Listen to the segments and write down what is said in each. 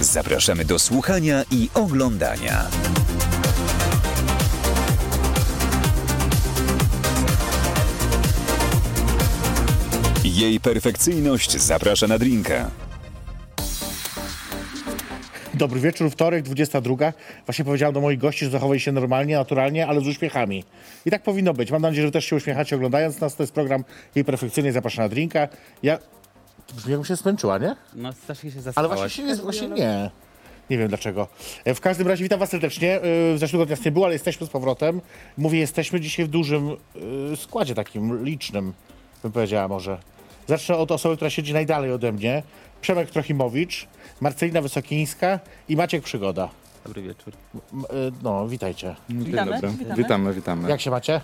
zapraszamy do słuchania i oglądania. Jej perfekcyjność zaprasza na drinka. Dobry wieczór, wtorek, 22. Właśnie powiedziałem do moich gości, że zachowali się normalnie, naturalnie, ale z uśmiechami. I tak powinno być. Mam nadzieję, że też się uśmiechacie oglądając nas. To jest program jej perfekcyjnie zaprasza na drinka. Ja... Brzmi jakbym się zmęczyła, nie? No strasznie się Ale zaspałaś. właśnie, się nie, właśnie nie. Nie wiem dlaczego. E, W każdym razie witam was serdecznie. E, W zeszłego dnia nie było, ale jesteśmy z powrotem. Mówię, jesteśmy dzisiaj w dużym e, składzie takim licznym, bym powiedziała może. Zacznę od osoby, która siedzi najdalej ode mnie. Przemek Trochimowicz, Marcelina Wysokińska i Maciek Przygoda. Dobry wieczór. M- e, No, witajcie. Witamy, Dobry. witamy. Witamy, witamy. Jak się macie?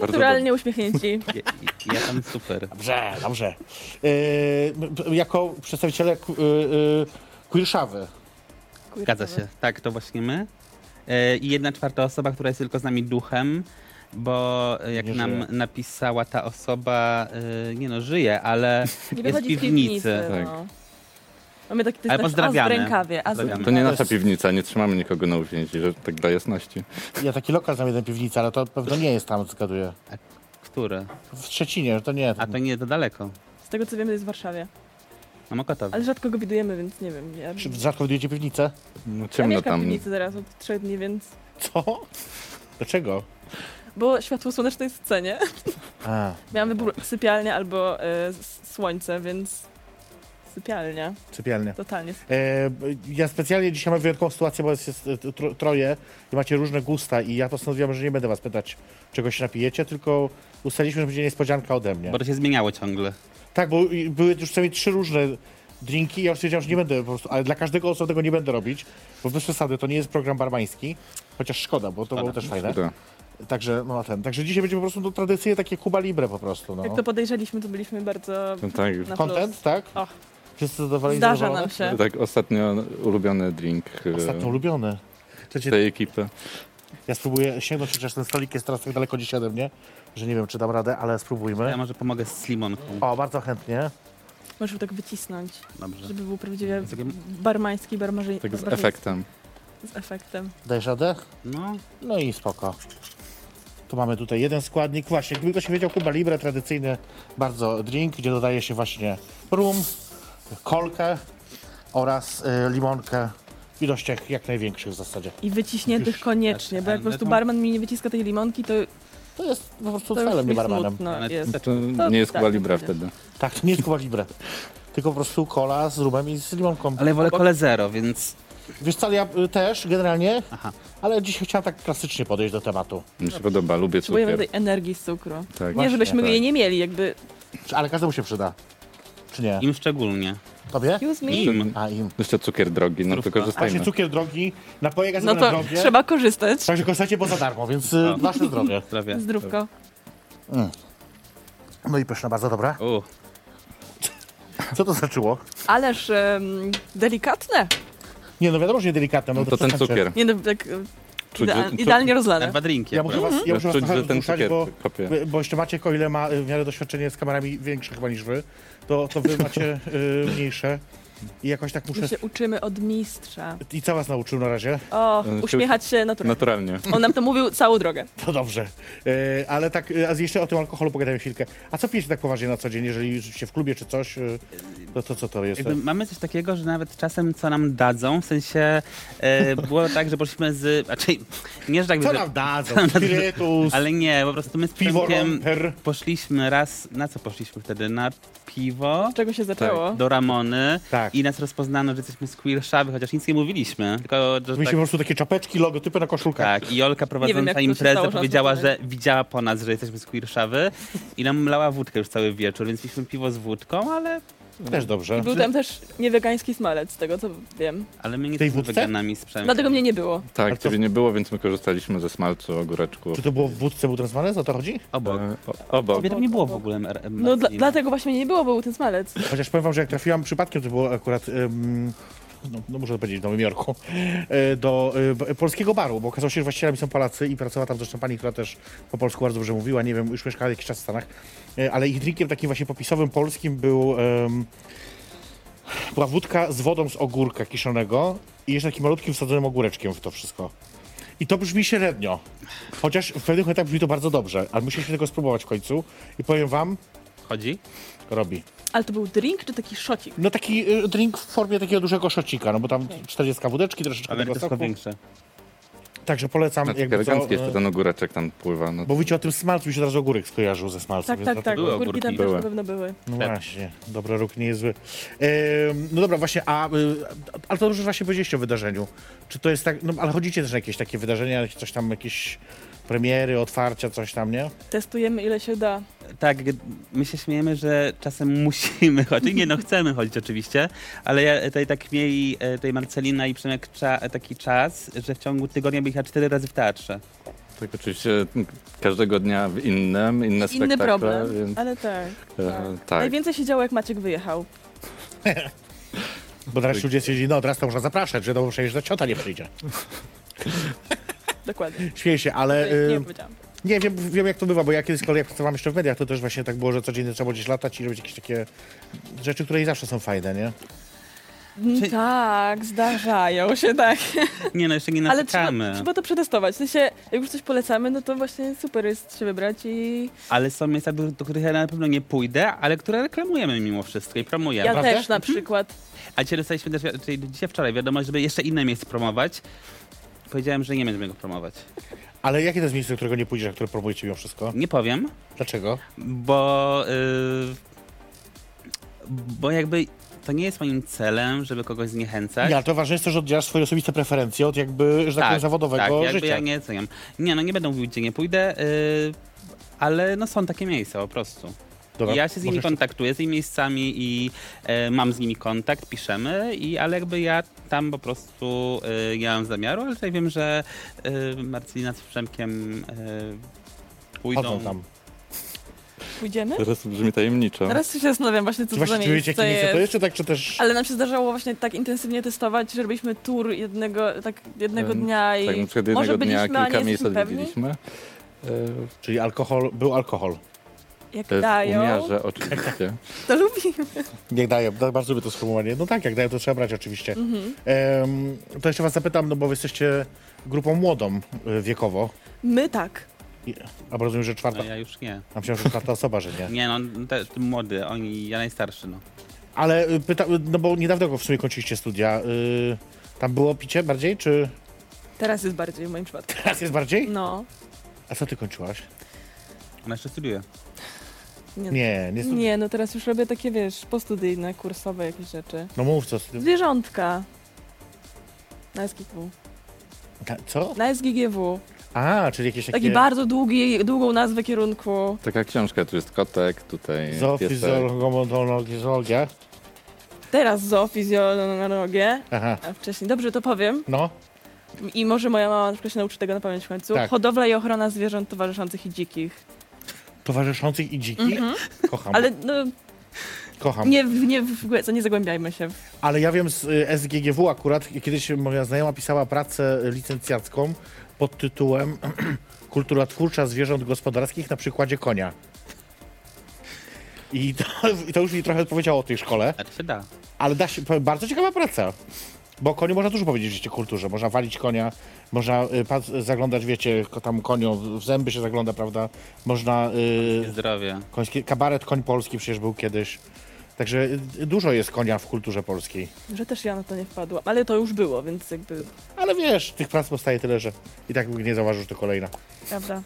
Naturalnie uśmiechnięci. Ja, ja tam super. Dobrze, dobrze. M- jako przedstawiciele e, e, Queerszawy. Zgadza się. Tak, to właśnie my. I jedna czwarta osoba, która jest tylko z nami duchem, bo jak Nie nam żyje. napisała ta osoba, nie no, żyje, ale Nie jest w piwnicy. piwnicy. Tak. Mamy taki to Ale nasz as w pozdrawiamy. rękawie. As w Pozdrawiamy. To nie To nasza jest- piwnica, nie trzymamy nikogo na uwięzi, że tak dla jasności. Ja taki lokal znam jeden piwnica, ale to pewno nie jest tam, zgaduję. Który? W Szczecinie, to nie. A to nie, to daleko. Z tego co wiemy, jest w Warszawie. Na Mokotowie. Ale rzadko go widujemy, więc nie wiem. Ja, Czy rzadko widujecie piwnicę? No ja ciemno mieszkam w tam. piwnicy teraz od trzech dni, więc... Co? Dlaczego? Bo światło słoneczne jest w cenie. A, Miałam wybór sypialnia albo e, s- słońce, więc sypialnia. sypialnie. Totalnie. E, ja specjalnie dzisiaj mam wyjątkową sytuację, bo jest, jest e, tro, troje i macie różne gusta i ja postanowiłem, że nie będę was pytać, czego się napijecie, tylko ustaliliśmy, że będzie niespodzianka ode mnie. Bo to się zmieniało ciągle. Tak, bo były już co najmniej trzy różne drinki. Ja już stwierdziłem, że nie będę po prostu, ale dla każdego osobnego nie będę robić, bo bez przesady to nie jest program barmański, chociaż szkoda, bo to było też fajne. Szkoda. Także, no ten. Także dzisiaj będzie po prostu no, tradycyjnie takie Cuba Libre po prostu. No. Jak to podejrzeliśmy, to byliśmy bardzo No tak, na Content, plus. tak? Och, Wszyscy zadowoleni? zdarza nam się. tak ostatnio ulubiony drink e, Ostatnio ulubiony. Tej ekipy. ja spróbuję sięgnąć, chociaż ten stolik jest teraz tak daleko dzisiaj ode mnie, że nie wiem, czy dam radę, ale spróbujmy. Ja może pomogę z limonką. O, bardzo chętnie. Możesz tak wycisnąć, Dobrze. żeby był prawdziwie Takie- barmański, barmarzy... Tak z efektem. Z efektem. Dajesz radę? No, No i spoko. Tu mamy tutaj jeden składnik. Właśnie, gdyby ktoś nie wiedział, Cuba Libre, tradycyjny bardzo drink, gdzie dodaje się właśnie rum, kolkę oraz y, limonkę w ilościach jak największych w zasadzie. I wyciśniętych Już- koniecznie, bo jak po prostu barman mi nie wyciska tej limonki, to, To jest po prostu to już celem mi nie barmanem. smutno Ale jest. To To nie jest tak, Cuba Libre dokładnie. wtedy. Tak, to nie jest Cuba Libre. Tylko po prostu kola z rumem i z limonką. ale wolę kole zero, więc Wiesz co, ja y, też generalnie, Aha. ale dzisiaj chciałem tak klasycznie podejść do tematu. Mi się podoba, lubię Potrzebujemy cukier. tej energii z cukru. Tak. Nie, żebyśmy tak. jej nie mieli, jakby... Ale każdemu się przyda. Czy nie? im szczególnie. Tobie? Use me. Im. A im. Jeszcze cukier drogi, no to Zdrówko. Właśnie korzystajmy. cukier drogi, napoje No gazowane to drogie. trzeba korzystać. Także korzystajcie, bo za darmo, więc y, O. wasze zdrowie. Zdrowie. Zdrówko. No i pyszne, bardzo dobre. U, Co to znaczyło? Ależ em, delikatne. Nie, no wiadomo, że nie delikatne. No To ten przestańcie. cukier. Nie no, tak e, Czuć, idea- idealnie na rozlane. dwa drinki. Ja muszę was, ja muszę was Czuć, trochę że ten wzruszać, cukier bo, kopie. bo jeszcze Maciek, o ile ma y, w miarę doświadczenie z kamerami większe chyba niż wy, to, to wy macie y, mniejsze. I jakoś tak muszę... My się uczymy od mistrza. I co was nauczył na razie? O, E, uśmiechać się naturalnie. Naturalnie. On nam to mówił całą drogę. To dobrze. Y, ale tak, y, a jeszcze o tym alkoholu pogadamy chwilkę. A co pijecie tak poważnie na co dzień, jeżeli się w klubie czy coś? y, To, to co to jest? Jakby mamy coś takiego, że nawet czasem co nam dadzą, w sensie e, było tak, że poszliśmy z, raczej nie, że tak, Co że, nam dadzą? Spirytus, ale nie, po prostu my z piwo, Przemkiem romper. poszliśmy raz, na co poszliśmy wtedy? Na piwo Z czego się zaczęło? do Ramony Tak. I nas rozpoznano, że jesteśmy z Queer Szawy, chociaż nic nie mówiliśmy, tylko że Mieliśmy tak, po prostu takie czapeczki, logotypy na koszulkach. tak, i Jolka jak prowadząca się imprezę powiedziała, że widziała po nas, że jesteśmy z Queer Szawy i nam lała wódkę już cały wieczór, więc mieliśmy piwo z wódką, ale Też dobrze. Był tam też niewegański smalec, z tego co wiem. Ale my nie Tej jesteśmy wódce? weganami z Przemkiem. Dlatego mnie nie było. A Tak, co- ciebie nie było, więc my korzystaliśmy ze smalcu, ogóreczku. Czy to było w wódce był ten smalec, o to chodzi? Obok. E, o- Obok. Ciebie tam nie było w ogóle. Mer- No dla, Marcin. dlatego właśnie mnie nie było, bo był ten smalec. Chociaż powiem wam, że jak trafiłam przypadkiem, to było akurat, ym, no, no muszę powiedzieć, w Nowym Jorku, y, do y, b- polskiego baru, bo okazało się, że właścicielami są Polacy i pracowała tam zresztą pani, która też po polsku bardzo dobrze mówiła, nie wiem, już mieszkała jakiś czas w Stanach, ale ich drinkiem takim właśnie popisowym polskim był, ym, była wódka z wodą z ogórka kiszonego i jeszcze takim malutkim wsadzonym ogóreczkiem w to wszystko. I to brzmi średnio. Chociaż w pewnych momentach brzmi to bardzo dobrze, ale musieliśmy tego spróbować w końcu i powiem wam, Chodzi? Robi. Ale to był drink czy taki szocik? No taki y, drink w formie takiego dużego szocika, no bo tam 40 wódeczki, troszeczkę Ale tego to soku. większe. Także polecam Znaczy, jakby co, elegancki jeszcze y, ten ogóreczek tam pływa. No, Bo mówicie o tym smalcu, mi się teraz ogórek skojarzył ze smalcem. Tak, więc tak, dlatego- tak. Były Ogórki tam ogórki. też Były. na pewno były. No Tak. właśnie, dobra, róg nie jest zły. Ym, no dobra, właśnie, a, y, ale to dobrze, że właśnie powiedzieliście o wydarzeniu. Czy to jest tak, no ale chodzicie też na jakieś takie wydarzenia, coś tam, jakieś premiery, otwarcia, coś tam, nie? Testujemy ile się da. Tak, my się śmiejemy, że czasem musimy chodzić. Nie no, chcemy chodzić oczywiście, ale ja tutaj tak mieli e, tutaj Marcelina i Przemek cza, taki czas, że w ciągu tygodnia byli cztery razy w teatrze. tak oczywiście każdego dnia w innym, inne Inny spektakle, problem, więc ale tak. e, tak. Najwięcej się działo jak Maciek wyjechał. Bo teraz ludzie stwierdzili, no teraz to można zapraszać, że no przecież ta ciota nie przyjdzie. Dokładnie. Śmieję się, ale... Nie y, powiedziałam. Nie, wiem, wiem jak to bywa, bo ja kiedyś z kolei jak pracowałem jeszcze w mediach, to też właśnie tak było, że codziennie trzeba było gdzieś latać i robić jakieś takie rzeczy, które i zawsze są fajne, nie? Mm, Czy- Tak, zdarzają się tak. Nie no, jeszcze nie Ale trzeba, trzeba to przetestować. W sensie, jak już coś polecamy, no to właśnie super jest się wybrać i Ale są miejsca, do, do których ja na pewno nie pójdę, ale które reklamujemy mimo wszystko i promujemy. ja Naprawdę? też na przykład. A dzisiaj dostaliśmy też, wi- czyli dzisiaj wczoraj wiadomość, żeby jeszcze inne miejsce promować. Powiedziałem, że nie będziemy go promować. Ale jakie to jest miejsce, do którego nie pójdziesz, a które próbujecie mimo wszystko? Nie powiem, Dlaczego? bo, yy, bo jakby to nie jest moim celem, żeby kogoś zniechęcać. Nie, ale to ważne jest to, że oddzielasz swoje osobiste preferencje od jakby, że tak, powiem, zawodowego tak, jakby życia. ja nie ceniam. Nie, no nie będę mówił, gdzie nie pójdę, yy, ale no są takie miejsca po prostu. Dobra, ja się z nimi kontaktuję, z tymi miejscami i e, mam z nimi kontakt, piszemy, i, ale jakby ja tam po prostu e, nie mam zamiaru, ale tutaj wiem, że e, Marcelina z Przemkiem e, pójdą. Chodzą tam. Pójdziemy? Teraz brzmi tajemniczo. Teraz się zastanawiam właśnie, co Czy to za właśnie czy wiecie, miejsce jakie miejsce jest. to jest, czy tak, czy też... Ale nam się zdarzało właśnie tak intensywnie testować, że robiliśmy tour jednego, tak jednego Em, dnia i Tak, na przykład może jednego dnia byliśmy, a nie kilka miejsc jesteśmy pewni, odwiedziliśmy. E, Czyli alkohol, był alkohol. Jak w dają, umiarze oczywiście. to lubimy. Niech dają, da- bardzo lubię to sformułowanie. No tak, jak dają, to trzeba brać oczywiście. Mhm. Em, to jeszcze was zapytam, no bo wy jesteście grupą młodą y, wiekowo. My tak. I- A bo rozumiem, że czwarta, No ja już nie. a myślałem, że czwarta osoba, że nie. Nie, no te, te młody, oni, ja najstarszy, no. Ale y, pyta, y, no bo niedawno w sumie kończyliście studia. Y, tam było picie bardziej, czy Teraz jest bardziej w moim przypadku. teraz jest bardziej? No. A co ty kończyłaś? Ona jeszcze studiuje. Nie, Nie, nie. stu- nie, no teraz już robię takie, wiesz, postudyjne, kursowe jakieś rzeczy. No mów co. Zwierzątka. Na SGGW. Ta- Co? Na SGGW. A, czyli jakieś takie... Taki bardzo długi, długą nazwę kierunku. Taka książka, tu jest kotek, tutaj piesek. Zoofizjologia. Teraz zoofizjologię, Aha, a wcześniej, dobrze to powiem. no. I może moja mama na przykład się nauczy tego na pamięć w końcu. Tak. Hodowla i ochrona zwierząt towarzyszących i dzikich. Towarzyszących i dzikich. Mhm. Kocham, Ale no, kocham. nie, nie, w nie zagłębiajmy się. Ale ja wiem z y, SGGW akurat, kiedyś moja znajoma pisała pracę licencjacką pod tytułem Kultura twórcza zwierząt gospodarskich na przykładzie konia. I to, I to już mi trochę powiedziało o tej szkole, A to się da. ale da się, powiem, bardzo ciekawa praca. Bo koniu można dużo powiedzieć w życiu kulturze. Można walić konia, można y, zaglądać, wiecie, tam koniom w zęby się zagląda, prawda? Można... Y, Zdrowie. koński, kabaret Koń Polski przecież był kiedyś. Także y, dużo jest konia w kulturze polskiej. Że też ja na to nie wpadłam. Ale to już było, więc jakby, Ale wiesz, tych prac powstaje tyle, że i tak nie zauważysz, że to kolejna. prawda.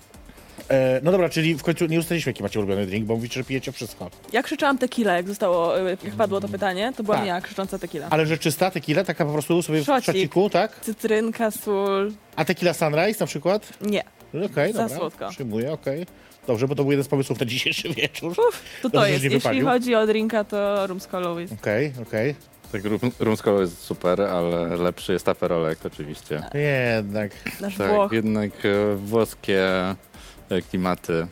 E, no dobra, czyli w końcu nie ustaliliśmy, jaki macie ulubiony drink, bo mówicie, że pijecie wszystko. Ja krzyczałam tequila, jak zostało, y, jak padło to pytanie, to byłam Tak. ja krzycząca tequila. Ale że czysta tequila, taka po prostu sobie w Szocik. szociku, tak? Cytrynka, sól, A tequila Sunrise na przykład? nie. No Okej, Za dobra, słodko. przyjmuję, okej. Dobrze, bo to był jeden z pomysłów na dzisiejszy wieczór. Uff, to to Dobrze, że jest. nie Jeśli wypalił. chodzi o drinka, to rum z kolą jest. Okej, okej. Tak, rum, rum z kolą jest super, ale lepszy jest aperolek oczywiście. Jednak. Nasz Tak, Włoch. jednak e, włoskie e, klimaty.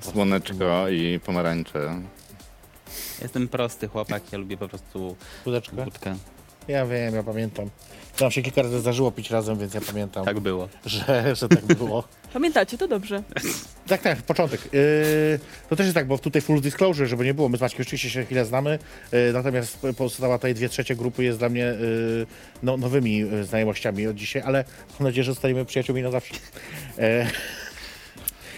Słoneczko i pomarańcze. Jestem prosty chłopak, ja lubię po prostu Kudeczkę. wódkę. Ja wiem, ja pamiętam. To nam się kilka razy zdarzyło pić razem, więc ja pamiętam, Tak było. że, że tak było. Pamiętacie, to dobrze. Tak, tak, początek. Yy, to też jest tak, bo tutaj full disclosure, żeby nie było, my z Maćkiem oczywiście się chwilę znamy, yy, natomiast pozostała tutaj dwie trzecie grupy jest dla mnie yy, no, nowymi yy, znajomościami od dzisiaj, ale mam nadzieję, że zostaniemy przyjaciółmi na zawsze. E,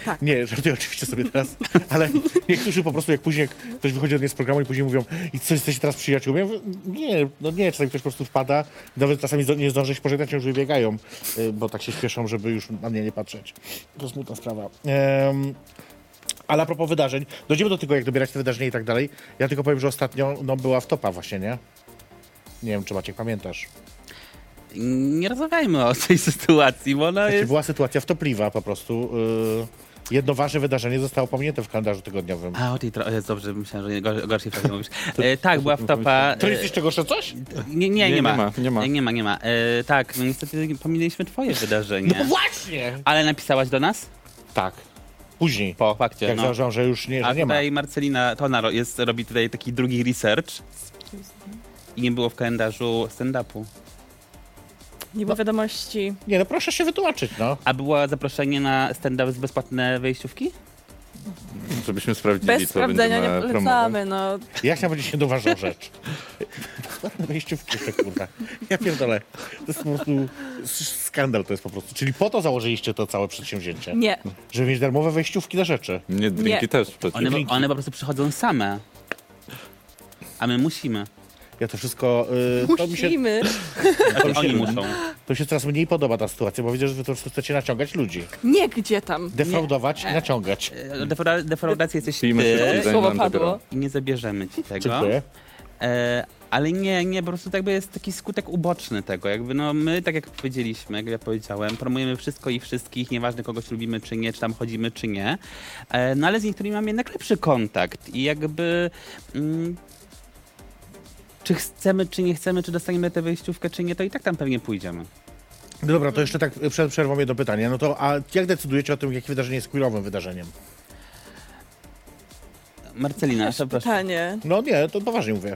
Tak. Nie, żartuję oczywiście sobie teraz, ale niektórzy po prostu jak później ktoś wychodzi od mnie z programu i później mówią i co, jesteście teraz przyjaciółmi? Ja mówię, nie, no nie, czasami ktoś po prostu wpada, nawet czasami nie zdąży się pożegnać, już wybiegają, y, bo tak się śpieszą, żeby już na mnie nie patrzeć. To smutna sprawa. Em, ale a propos wydarzeń, dojdziemy do tego, jak dobierać te wydarzenia i tak dalej. Ja tylko powiem, że ostatnio no, była w topa właśnie, nie? Nie wiem, czy Maciek pamiętasz. Nie rozmawiajmy o tej sytuacji, bo ona Znaczy, jest... była sytuacja wtopliwa po prostu. y, jedno ważne wydarzenie zostało pominięte w kalendarzu tygodniowym. A, o tej tro... jest dobrze, myślałem, że gor- gorszej sprawie mówisz. E, tak, była wtopa... To e, jest jeszcze gorsze coś? Nie, nie, nie, Nie, ma. nie ma, nie ma. Nie ma, nie ma. E, tak, no niestety pominęliśmy twoje wydarzenie. No właśnie! Ale napisałaś do nas? Tak. Później. Po fakcie, Jak no. założyłam, że już nie, A że nie ma. tutaj Marcelina Tona ro- jest, robi tutaj taki drugi research i nie było w kalendarzu stand-upu. Nie było wiadomości. Nie, no proszę się wytłumaczyć, no. A było zaproszenie na stand-up z bezpłatne wejściówki? Żebyśmy sprawdzili, Bez co sprawdzenia nie polecamy, no. Ja chciałem powiedzieć jedną ważną rzecz. Bezpłatne wejściówki jeszcze, kurwa. Ja pierdolę. To jest po prostu skandal to jest po prostu. Czyli po to założyliście to całe przedsięwzięcie? Nie. Żeby mieć darmowe wejściówki na rzeczy. Nie, drinki Nie. też. One, Drinki. one po prostu przychodzą same. A my musimy. Ja to wszystko... y, to, mi się, Musimy. to, mi Oni się, muszą. to mi się coraz mniej podoba ta sytuacja, bo widzę, że wy to prostu chcecie naciągać ludzi. Nie gdzie tam. Defraudować i naciągać. E, Defrauda- Defraudacja jesteś Pijmy się ty do widzenia Słowo nam padło. dopiero. i nie zabierzemy ci tego. Dziękuję. E, ale nie, nie, po prostu tak jakby jest taki skutek uboczny tego. Jakby no my, tak jak powiedzieliśmy, jak ja powiedziałem, promujemy wszystko i wszystkich, nieważne kogoś lubimy czy nie, czy tam chodzimy czy nie. E, no ale z niektórymi mamy jednak lepszy kontakt i jakby... Mm, czy chcemy, czy nie chcemy, czy dostaniemy tę wejściówkę, czy nie, to i tak tam pewnie pójdziemy. Dobra, to jeszcze tak przed przerwą jedno pytanie. No to a jak decydujecie o tym, jakie wydarzenie jest queerowym wydarzeniem? Marcelina, przepraszam. Pytanie. No nie, to poważnie mówię.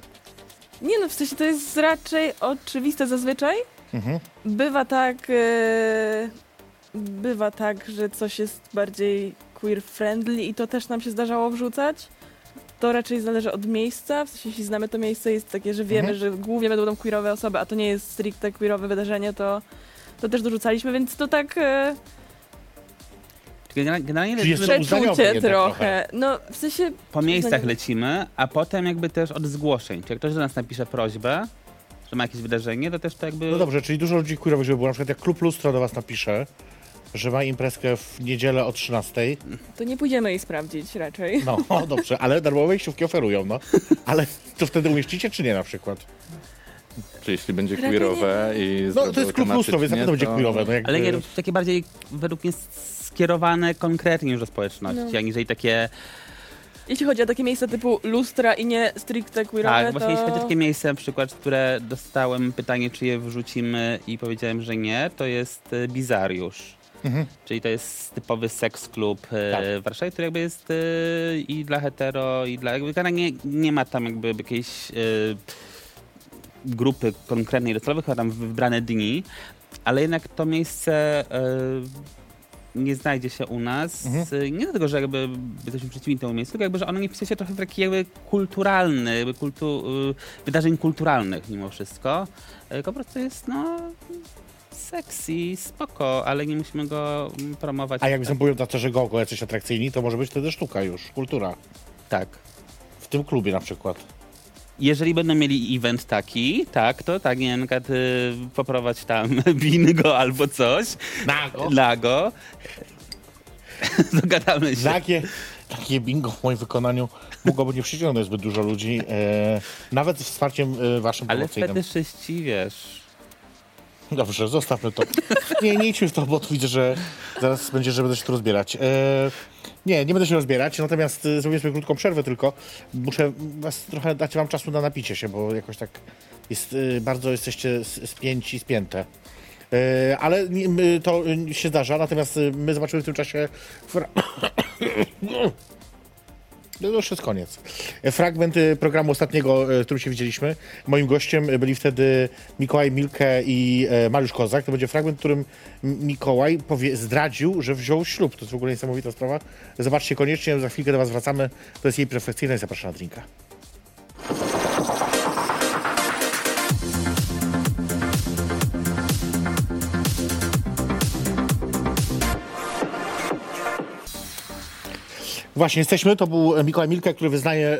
Nie no, w sensie to jest raczej oczywiste zazwyczaj. Mhm. Bywa tak, e, bywa tak, że coś jest bardziej queer friendly i to też nam się zdarzało wrzucać. To raczej zależy od miejsca, w sensie jeśli znamy to miejsce jest takie, że wiemy, Mhm. że głównie będą tam queerowe osoby, a to nie jest stricte queerowe wydarzenie, to, to też dorzucaliśmy, więc to tak e, Generalnie, generalnie Czyli jest to uznaniowe przeczucie jednak trochę. No w sensie po miejscach lecimy, a potem jakby też od zgłoszeń. Czy jak ktoś do nas napisze prośbę, że ma jakieś wydarzenie, to też to jakby... No dobrze, czyli dużo ludzi queerowych, żeby było. Na przykład jak Klub Lustro do was napisze, że ma imprezkę w niedzielę o 13. to nie pójdziemy jej sprawdzić raczej. No, dobrze, ale darmowe wejściówki oferują, no. Ale to wtedy umieścicie, czy nie na przykład? Czy jeśli będzie Raczej queerowe i No, to jest Klub Lustro, więc na pewno będzie to- queerowe. No, jakby... Ale nie, takie bardziej według mnie skierowane konkretnie już do społeczności, No. aniżeli takie... Jeśli chodzi o takie miejsca typu lustra i nie stricte queerowe, Tak, właśnie to... jeśli chodzi o takie miejsce, na przykład, które dostałem pytanie, czy je wrzucimy i powiedziałem, że nie, to jest e, Bizariusz. Mhm. Czyli to jest typowy seks klub e, Tak. w Warszawie, który jakby jest e, i dla hetero, i dla... Jakby generalnie nie ma tam jakby jakiejś e, grupy konkretnej docelowej, chyba tam wybrane dni, ale jednak to miejsce nie znajdzie się u nas. Mhm. Nie dlatego, że jakby jesteśmy przeciwni temu miejscu, tylko jakby, że ono nie wpisuje się trochę w taki jakby kulturalny, jakby kultu, wydarzeń kulturalnych mimo wszystko. Tylko po prostu jest, no, sexy, spoko, ale nie musimy go mm, promować. A jak występują tacy, że gogo jacyś atrakcyjni, to może być wtedy sztuka już, kultura. Tak. W tym klubie na przykład. Jeżeli będą mieli event taki, tak, to tak, nie wiem, poprowadź tam bingo albo coś, Nago. nago, dogadamy się. Takie, takie bingo w moim wykonaniu mogłoby nie przyciągnąć zbyt dużo ludzi, e, nawet z wsparciem e, waszym Ale fetyszyści, wiesz, Dobrze, zostawmy to. Nie, nie idźmy w to, bo tu widzę, że zaraz będzie, że będę się tu rozbierać. E, nie, nie będę się rozbierać, natomiast e, zrobię sobie krótką przerwę tylko. Muszę was trochę dać wam czasu na napicie się, bo jakoś tak jest, e, bardzo jesteście spięci, spięte. E, ale nie, to się zdarza, natomiast my zobaczymy w tym czasie... No to już jest koniec. Fragment e, programu ostatniego, e, który się widzieliśmy. Moim gościem byli wtedy Mikołaj Milke i e, Mariusz Kozak. To będzie fragment, w którym Mikołaj powie, zdradził, że wziął ślub. To jest w ogóle niesamowita sprawa. Zobaczcie koniecznie, za chwilkę do was wracamy. To jest jej perfekcyjność. Zapraszam na drinka. Właśnie jesteśmy, to był e, Mikołaj Milke, który wyznaje, e,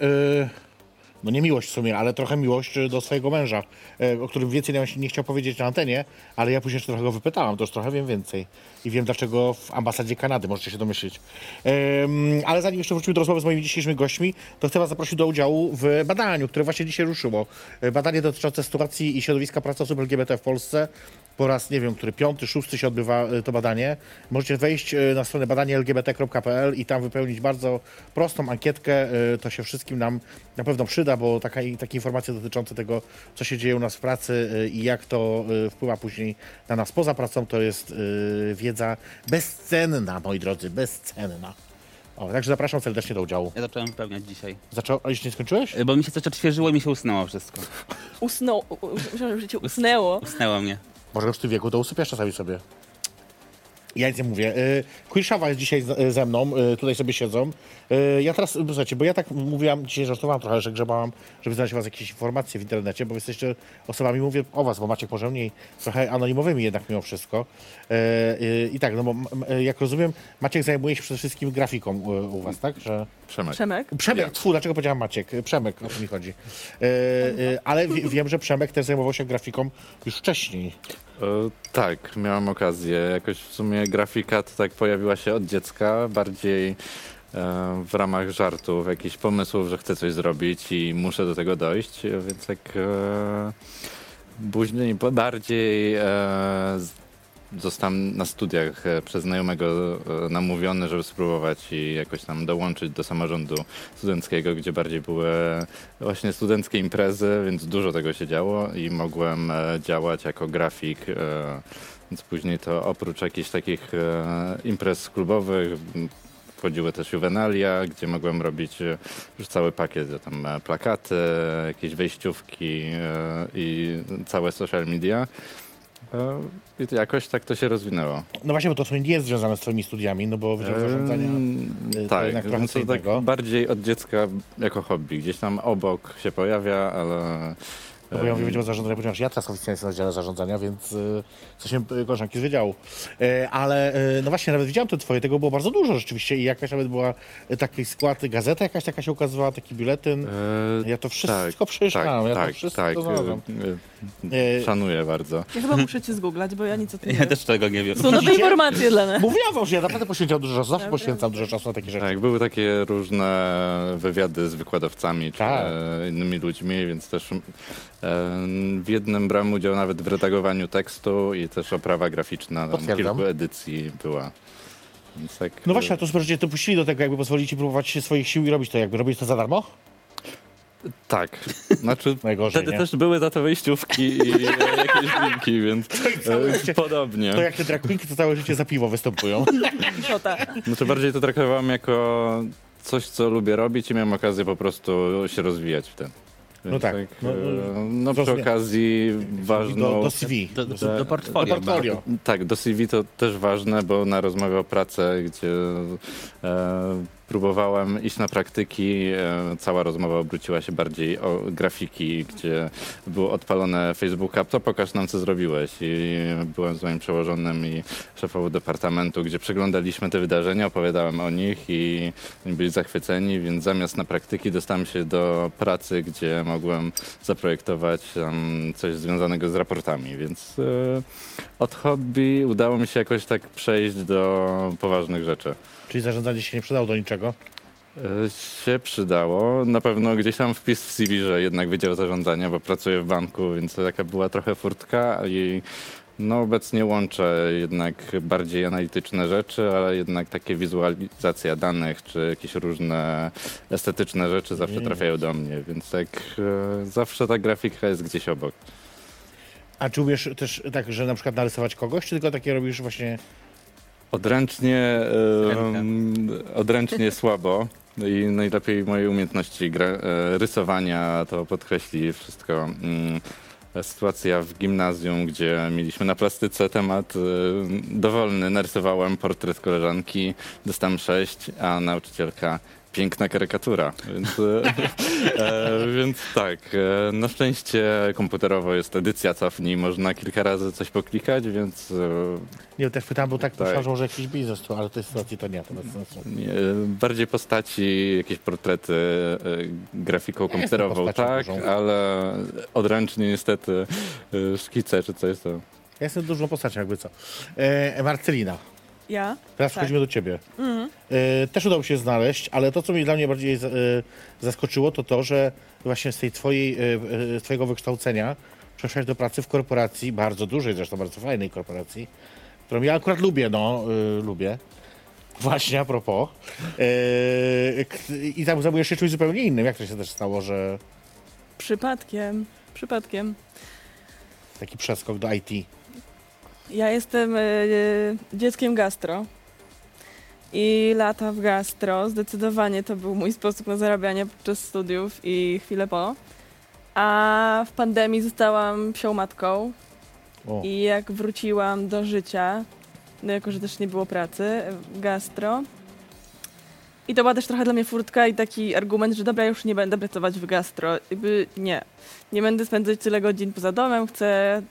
no nie miłość w sumie, ale trochę miłość e, do swojego męża, e, o którym więcej nie, nie chciał powiedzieć na antenie, ale ja później jeszcze trochę go wypytałem, to już trochę wiem więcej. I wiem dlaczego w ambasadzie Kanady, możecie się domyślić. Em, ale zanim jeszcze wrócimy do rozmowy z moimi dzisiejszymi gośćmi, to chcę was zaprosić do udziału w badaniu, które właśnie dzisiaj ruszyło. Badanie dotyczące sytuacji i środowiska pracy osób LGBT w Polsce. Po raz, nie wiem, który piąty, szósty się odbywa e, to badanie. Możecie wejść e, na stronę badanielgbt.pl i tam wypełnić bardzo prostą ankietkę. E, To się wszystkim nam na pewno przyda, bo taka, takie informacje dotyczące tego, co się dzieje u nas w pracy i jak to wpływa później na nas poza pracą, to jest wiedza bezcenna, moi drodzy, bezcenna. O, także zapraszam serdecznie do udziału. Ja zacząłem wypełniać dzisiaj. Zaczął, a jeszcze nie skończyłeś? Bo mi się coś odświeżyło i mi się usnęło wszystko. Usnął. Myślałam, że cię usnęło. Usnęło mnie. Może już w wieku to usypiasz czasami sobie. Ja nic nie mówię. Y, Queer Shawa jest dzisiaj ze mną, y, tutaj sobie siedzą. Y, Ja teraz, słuchajcie, bo ja tak mówiłam, dzisiaj żartowałam trochę, że grzebałam, żeby znaleźć was jakieś informacje w internecie, bo jesteście osobami, mówię o was, bo Maciek może mniej, trochę anonimowymi jednak mimo wszystko. Y, y, I tak, no bo jak rozumiem, Maciek zajmuje się przede wszystkim grafiką u, was, tak? Że... Przemek. Przemek. Przemek, Ja. tfu, dlaczego powiedziałem Maciek? Przemek, o co mi chodzi. Y, y, ale wi- wiem, że Przemek też zajmował się grafiką już wcześniej. E, tak, miałem okazję. Jakoś w sumie grafika to tak pojawiła się od dziecka, bardziej e, w ramach żartów, jakichś pomysłów, że chcę coś zrobić i muszę do tego dojść, więc tak e, później bardziej zostałem na studiach e, przez znajomego e, namówiony, żeby spróbować i jakoś tam dołączyć do samorządu studenckiego, gdzie bardziej były właśnie studenckie imprezy, więc dużo tego się działo i mogłem e, działać jako grafik. Więc później to oprócz jakichś takich imprez klubowych wchodziły też juvenalia, gdzie mogłem robić już cały pakiet, tam plakaty, jakieś wejściówki i całe social media. E, I to jakoś tak to się rozwinęło. No właśnie, bo to nie jest związane z twoimi studiami, no bo Wydział Zarządzania... To tak, jednak trochę co tak bardziej od dziecka jako hobby. Gdzieś tam obok się pojawia, ale... No bo ja mówię Wydział Zarządzania, ponieważ ja teraz oficjalnie jestem na Wydziale Zarządzania, więc y, coś się y, koleżanki z Wydziału. E, ale y, no właśnie, nawet widziałem te twoje, tego było bardzo dużo rzeczywiście i jakaś nawet była y, taki skład, gazeta jakaś taka się ukazywała, taki biuletyn. e, Ja to wszystko tak, przejrzałem, ja to tak, wszystko tak. e, e, E, Szanuję bardzo. Ja chyba muszę cię zgooglać, bo ja nic o tym nie Ja wiem. też tego nie wiem. Są nowe informacje dla nas. Mówiłam wam, że ja naprawdę poświęcam dużo czasu, zawsze Naprawdę? poświęcam dużo czasu na takie rzeczy. Tak, były takie różne wywiady z wykładowcami czy Tak. e, innymi ludźmi, więc też e, w jednym brałem udział nawet w redagowaniu tekstu i też oprawa graficzna tam kilku edycji była. Tak, No właśnie, a to super, że cię dopuścili do tego, jakby pozwolili ci próbować swoich sił i robić to, jakby robić to za darmo? Tak, znaczy Najgorzej, wtedy nie? też były za to wejściówki i e, jakieś drinki, więc całe e, podobnie. To jak te drag queenki, to całe życie za piwo występują. Szota. Znaczy bardziej to traktowałem jako coś, co lubię robić i miałem okazję po prostu się rozwijać w tym. No tak, e, no, no przy rozumiem. okazji ważną... Do, do CV. Do, do, do portfolio. Do portfolio. Tak, do CV to też ważne, bo na rozmowę o pracę, gdzie e, próbowałem iść na praktyki, e, cała rozmowa obróciła się bardziej o grafiki, gdzie było odpalone Facebooka, to pokaż nam, co zrobiłeś. I byłem z moim przełożonym i szefową departamentu, gdzie przeglądaliśmy te wydarzenia, opowiadałem o nich i byli zachwyceni, więc zamiast na praktyki dostałem się do pracy, gdzie mogłem zaprojektować coś związanego z raportami, więc e, od hobby udało mi się jakoś tak przejść do poważnych rzeczy. Czyli zarządzanie się nie przydało do niczego. E, Się przydało. Na pewno gdzieś tam wpis w CV, że jednak Wydział Zarządzania, bo pracuję w banku, więc to taka była trochę furtka i No obecnie łączę jednak bardziej analityczne rzeczy, ale jednak takie wizualizacja danych, czy jakieś różne estetyczne rzeczy zawsze trafiają do mnie, więc tak e, zawsze ta grafika jest gdzieś obok. A czy umiesz też tak, że na przykład narysować kogoś, czy tylko takie robisz właśnie... Odręcznie, odręcznie słabo i najlepiej moje umiejętności gra, e, rysowania to podkreśli wszystko. Mm, Sytuacja w gimnazjum, gdzie mieliśmy na plastyce temat e, dowolny, narysowałem portret koleżanki, dostałem 6, a nauczycielka piękna karykatura. Więc, e, e, więc tak, e, na szczęście komputerowo jest edycja cofnij, można kilka razy coś poklikać, więc e, Nie, też pytam, bo tak, Tak. myślałem, że jakiś biznes tu, ale w tej sytuacji to nie, to bez sensu. Nie, bardziej postaci, jakieś portrety e, grafiką jestem komputerową, tak, dużą. ale odręcznie niestety e, szkice czy coś to. Ja jestem dużą postacią, jakby co. E, Marcelina, Ja? teraz Tak. przechodzimy do ciebie. E, też udało się znaleźć, ale to, co mnie dla mnie bardziej e, zaskoczyło, to to, że właśnie z tej twojej, e, e, twojego wykształcenia przeszłaś do pracy w korporacji, bardzo dużej, zresztą bardzo fajnej korporacji, którą ja akurat lubię, no, e, lubię. Właśnie, a propos. E, I tam zajmujesz się czymś zupełnie innym. Jak to się też stało, że Przypadkiem. Przypadkiem. taki przeskok do IT? Ja jestem e, dzieckiem gastro. I lata w gastro zdecydowanie to był mój sposób na zarabianie podczas studiów i chwilę po. A w pandemii zostałam psią matką O, i jak wróciłam do życia, no jako, że też nie było pracy w gastro. I to była też trochę dla mnie furtka i taki argument, że dobra, już nie będę pracować w gastro. Jakby nie. Nie będę spędzać tyle godzin poza domem, chcę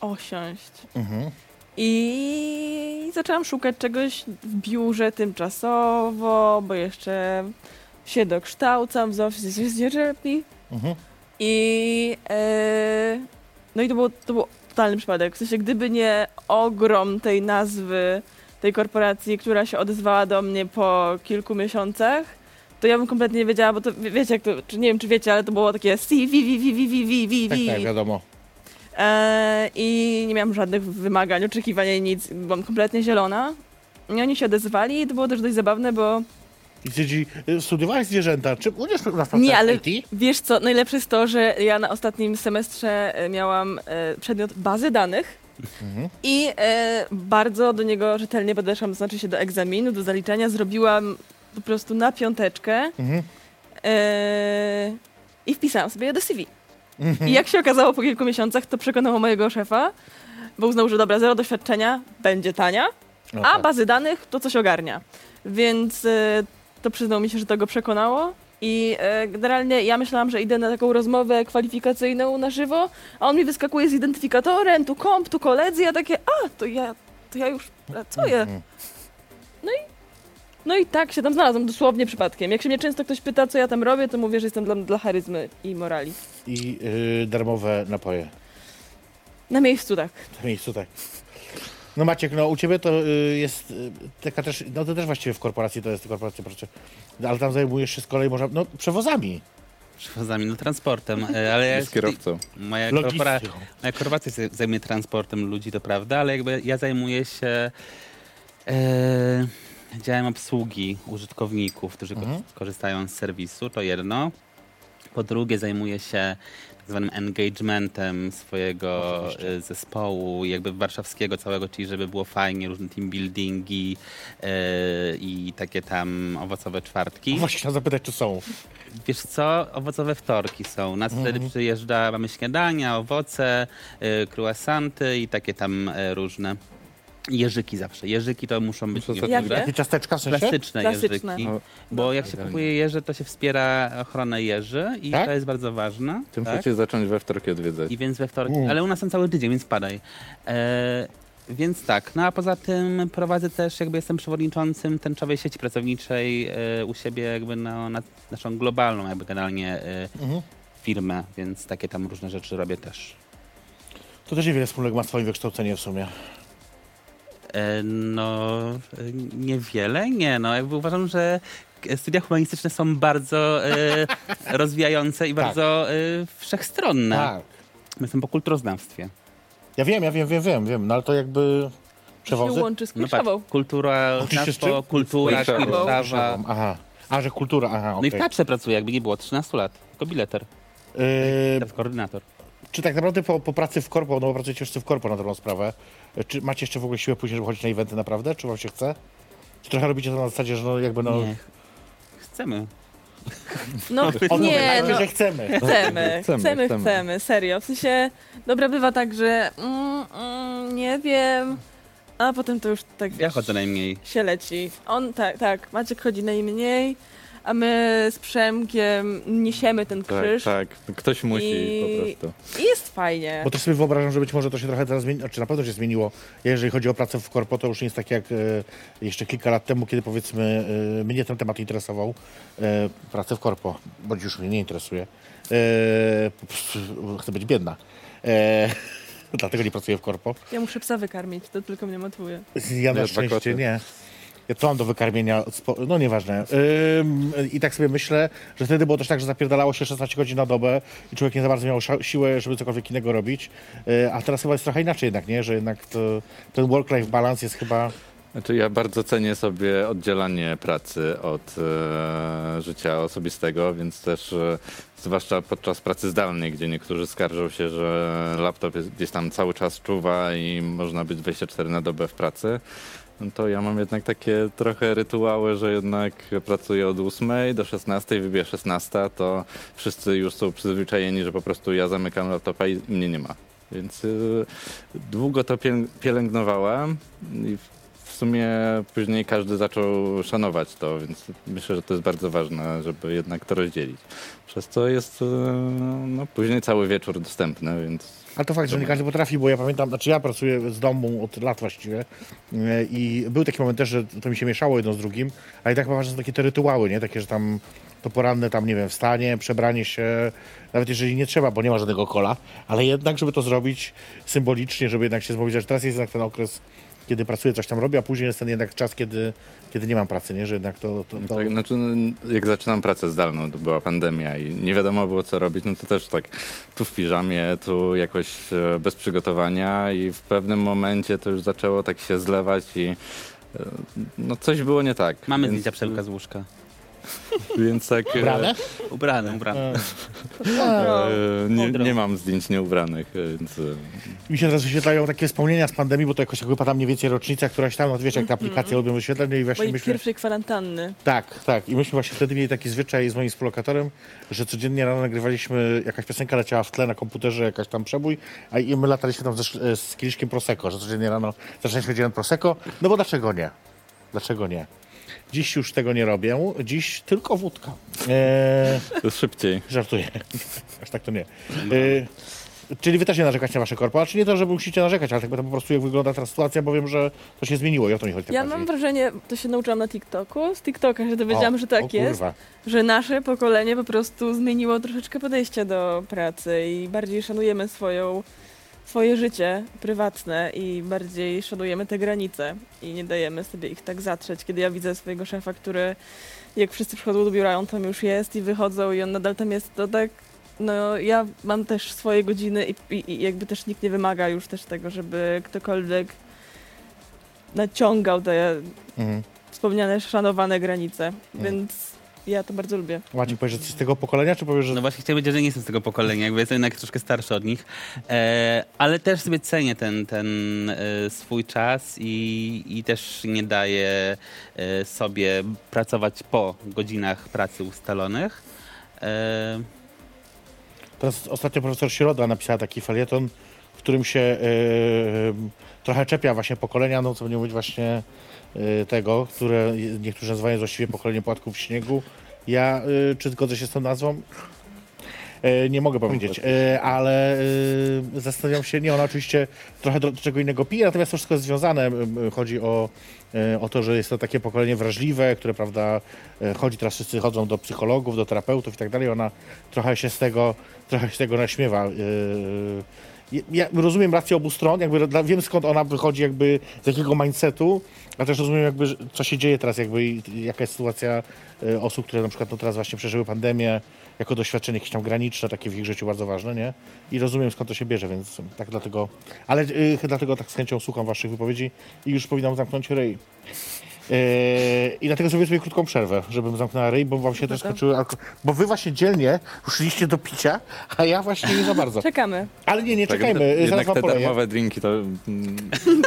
osiąść. mhm. I zaczęłam szukać czegoś w biurze tymczasowo, bo jeszcze się dokształcam z Office Physiotherapy. Mhm. I e, no i to, było, to był totalny przypadek. W sensie, gdyby nie ogrom tej nazwy, tej korporacji, która się odezwała do mnie po kilku miesiącach, to ja bym kompletnie nie wiedziała, bo to wie- wiecie, jak to, czy nie wiem, czy wiecie, ale to było takie CV, V, V, V, V, V, V, Tak, tak, wiadomo. E, I nie miałam żadnych wymagań, oczekiwań, nic. Byłam kompletnie zielona. I oni się odezwali i to było też dość zabawne, bo I ty y, studiowałaś zwierzęta. Czy umiesz na Nie, ale- IT? wiesz co, najlepsze jest to, że ja na ostatnim semestrze e, miałam e, przedmiot bazy danych Mhm. i bardzo do niego rzetelnie podeszłam, to znaczy się do egzaminu, do zaliczenia. Zrobiłam po prostu na piąteczkę Mhm. i wpisałam sobie je do CV. Mhm. I jak się okazało po kilku miesiącach, to przekonało mojego szefa, bo uznał, że dobra, zero doświadczenia, będzie tania, No a tak. bazy danych to coś ogarnia. Więc e, to przyznał mi się, że to go przekonało. I e, generalnie ja myślałam, że idę na taką rozmowę kwalifikacyjną na żywo, a on mi wyskakuje z identyfikatorem, tu komp, tu koledzy, ja takie, a, to ja, to ja już pracuję. No i tak się tam znalazłam, dosłownie przypadkiem. Jak się mnie często ktoś pyta, co ja tam robię, to mówię, że jestem dla, dla charyzmy i morali. I y, darmowe napoje. Na miejscu tak. W miejscu tak. No Maciek, no u ciebie to y, jest y, taka też, no to też właściwie w korporacji to jest korporacja, proszę. Ale tam zajmujesz się z kolei może, no przewozami. Przewozami, no transportem, e, ale ja Z kierowcą. Moja, korpora, moja korporacja się zajmuje transportem ludzi, to prawda, ale jakby ja zajmuję się e, działem obsługi użytkowników, którzy Mhm. korzystają z serwisu, to jedno. Po drugie zajmuję się tak zwanym engagementem swojego Oczywiście. e, zespołu, jakby warszawskiego całego, czyli żeby było fajnie, różne team buildingi e, i takie tam owocowe czwartki. Właśnie zapytać, czy są. Wiesz co, owocowe wtorki są. Nas Mhm. wtedy przyjeżdża, mamy śniadania, owoce, y, croissanty i takie tam y, różne. Jeżyki zawsze. Jeżyki to muszą być To takie takie- Jakie? Takie ciasteczka w sensie? plastyczne Plastyczne. jeżyki. No, Bo jak się kupuje jeże, to się wspiera ochronę jeży i Tak? to jest bardzo ważne. Tym tak? chcecie zacząć we wtorki odwiedzać. I więc we wtorek, Mm. ale u nas są cały tydzień, więc padaj. E, więc tak, no a poza tym prowadzę też, jakby jestem przewodniczącym tęczowej sieci pracowniczej e, u siebie jakby na, na naszą globalną jakby generalnie e, Mhm. firmę, więc takie tam różne rzeczy robię też. To też niewiele wspólnego ma z twoim wykształceniem w sumie. E, no, niewiele, nie, no jakby uważam, że studia humanistyczne są bardzo e, rozwijające i Tak. bardzo e, wszechstronne. Tak. My Jestem po kulturoznawstwie. Ja wiem, ja wiem, wiem, wiem, wiem, no ale to jakby się przewozy? łączy z No patrz, Kurszawą. kultura, miasto, kultura. Warszawa. Aha. A, że kultura, aha, No okej. i w teatrze pracuję, jakby nie było, 13 lat. Tylko bileter, Yy, teraz koordynator. czy tak naprawdę po, po pracy w korpo, no bo pracujecie wszyscy w korpo na dobrą sprawę, czy macie jeszcze w ogóle siłę później, żeby chodzić na eventy naprawdę? Czy wam się chce? Czy trochę robicie to na zasadzie, że no jakby no... Nie. Chcemy. No nie, no, że chcemy. chcemy, Chcemy, chcemy, chcemy. chcemy, serio. W sensie, dobra, bywa tak, że mm, mm, nie wiem, a potem to już tak Ja wiesz, chodzę najmniej. się leci. On, tak, tak, Maciek chodzi najmniej, a my z Przemkiem niesiemy ten Tak, krzyż tak. Ktoś musi I- po prostu. i jest fajnie. Bo też sobie wyobrażam, że być może to się trochę teraz zmieni, czy na pewno się zmieniło. Jeżeli chodzi o pracę w korpo, to już nie jest tak jak e, jeszcze kilka lat temu, kiedy powiedzmy e, mnie ten temat interesował. E, pracę w korpo, bądź już mnie nie interesuje. E, prostu chcę być biedna. E, dlatego nie pracuję w korpo. Ja muszę psa wykarmić, to tylko mnie motywuje. Ja na dwa szczęście koty. nie. Co mam do wykarmienia? No nieważne. I tak sobie myślę, że wtedy było też tak, że zapierdalało się 16 godzin na dobę i człowiek nie za bardzo miał siłę, żeby cokolwiek innego robić. Yy, A teraz chyba jest trochę inaczej jednak, nie? Że jednak to, ten work-life balance jest chyba... Znaczy ja bardzo cenię sobie oddzielanie pracy od e, życia osobistego, więc też e, zwłaszcza podczas pracy zdalnej, gdzie niektórzy skarżą się, że laptop jest, gdzieś tam cały czas czuwa i można być 24 na dobę w pracy. No to ja mam jednak takie trochę rytuały, że jednak pracuję od 8 do 16, wybije 16, to wszyscy już są przyzwyczajeni, że po prostu ja zamykam laptopa i mnie nie ma. Więc y, długo to piel- pielęgnowałem i w sumie później każdy zaczął szanować to, więc myślę, że to jest bardzo ważne, żeby jednak to rozdzielić. Przez co jest y, no, później cały wieczór dostępny, więc Ale to fakt, że nie każdy potrafi, bo ja pamiętam, znaczy ja pracuję z domu od lat właściwie yy, i był taki moment też, że to mi się mieszało jedno z drugim, ale i tak ważne są takie te rytuały, nie? Takie, że tam to poranne tam, nie wiem, wstanie, przebranie się, nawet jeżeli nie trzeba, bo nie ma żadnego kola, ale jednak, żeby to zrobić symbolicznie, żeby jednak się zmobilizować. Teraz jest jednak ten okres, kiedy pracuję, coś tam robię, a później jest ten jednak czas, kiedy, kiedy nie mam pracy, nie? Że jednak to... to, to... Tak, znaczy, no, jak zaczynam pracę zdalną, to była pandemia i nie wiadomo było co robić, no to też tak tu w piżamie, tu jakoś e, bez przygotowania i w pewnym momencie to już zaczęło tak się zlewać i e, no coś było nie tak. Mamy więc, zdjęcia Przemka z łóżka. Więc tak... e, Brane? Ubrany, ubrany. e, nie, Mądro. nie mam zdjęć nieubranych, e, więc... e, Mi się teraz wyświetlają takie wspomnienia z pandemii, bo to jakoś jak wypada mniej więcej rocznica, któraś tam, no wiesz, jak te aplikacje lubią wyświetlać, no i właśnie Mojej myśmy... pierwszej kwarantanny. Tak, tak. I myśmy właśnie wtedy mieli taki zwyczaj z moim współlokatorem, że codziennie rano nagrywaliśmy, jakaś piosenka leciała w tle na komputerze, jakaś tam przebój, a i my lataliśmy tam ze, z kieliszkiem Prosecco, że codziennie rano zaczęliśmy dzień Prosecco, no bo dlaczego nie? Dlaczego nie? Dziś już tego nie robię, dziś tylko wódka. Eee, Szybciej. żartuję. Aż tak to nie. Eee, czyli wy też nie narzekacie na wasze korpo, a czy nie to, że musicie narzekać, ale tak po prostu jak wygląda ta sytuacja, bo wiem, że to się zmieniło i o to mi chodzi. Ja bardziej. mam wrażenie, to się nauczyłam na TikToku, z TikToka się dowiedziałam, O, że tak jest, że nasze pokolenie po prostu zmieniło troszeczkę podejście do pracy i bardziej szanujemy swoją, swoje życie prywatne i bardziej szanujemy te granice i nie dajemy sobie ich tak zatrzeć. Kiedy ja widzę swojego szefa, który jak wszyscy przychodzą do biura, on tam już jest i wychodzą i on nadal tam jest, to tak no ja mam też swoje godziny i, i, i jakby też nikt nie wymaga już też tego, żeby ktokolwiek naciągał te Mhm. wspomniane, szanowane granice, Mm. więc ja to bardzo lubię. Maciek, powiesz, że jesteś z tego pokolenia, czy powiesz, że... No właśnie chciałem powiedzieć, że nie jestem z tego pokolenia, jakby jestem jednak troszkę starszy od nich, e, ale też sobie cenię ten, ten e, swój czas i, i też nie daję e, sobie pracować po godzinach pracy ustalonych. E, Teraz ostatnio profesor Środa napisała taki felieton, w którym się e, trochę czepia właśnie pokolenia, no co będzie mówić właśnie e, tego, które niektórzy nazywają właściwie pokolenie płatków śniegu. Ja, e, czy zgodzę się z tą nazwą? E, nie mogę powiedzieć, ale zastanawiam się, nie, ona oczywiście trochę do, do czego innego pije, natomiast to wszystko jest związane. Chodzi o, o to, że jest to takie pokolenie wrażliwe, które, prawda, chodzi, teraz wszyscy chodzą do psychologów, do terapeutów i tak dalej. Ona trochę się z tego, trochę się z tego naśmiewa. Ja rozumiem rację obu stron, jakby wiem skąd ona wychodzi, jakby z jakiego mindsetu, a też rozumiem jakby, co się dzieje teraz, jakby jaka jest sytuacja e, osób, które na przykład no, teraz właśnie przeżyły pandemię, jako doświadczenie jakieś tam graniczne, takie w ich życiu bardzo ważne, nie? I rozumiem skąd to się bierze, więc tak dlatego, ale y, dlatego tak z chęcią słucham waszych wypowiedzi i już powinnam zamknąć ryj. Yy, I dlatego zrobię sobie krótką przerwę, żebym zamknęła ryj, bo wam się też skończyły alko- Bo wy właśnie dzielnie ruszyliście do picia, a ja właśnie nie za bardzo. Czekamy. Ale nie, nie, Tak, czekajmy, jednak zaraz wam te poleję. darmowe drinki to... mm,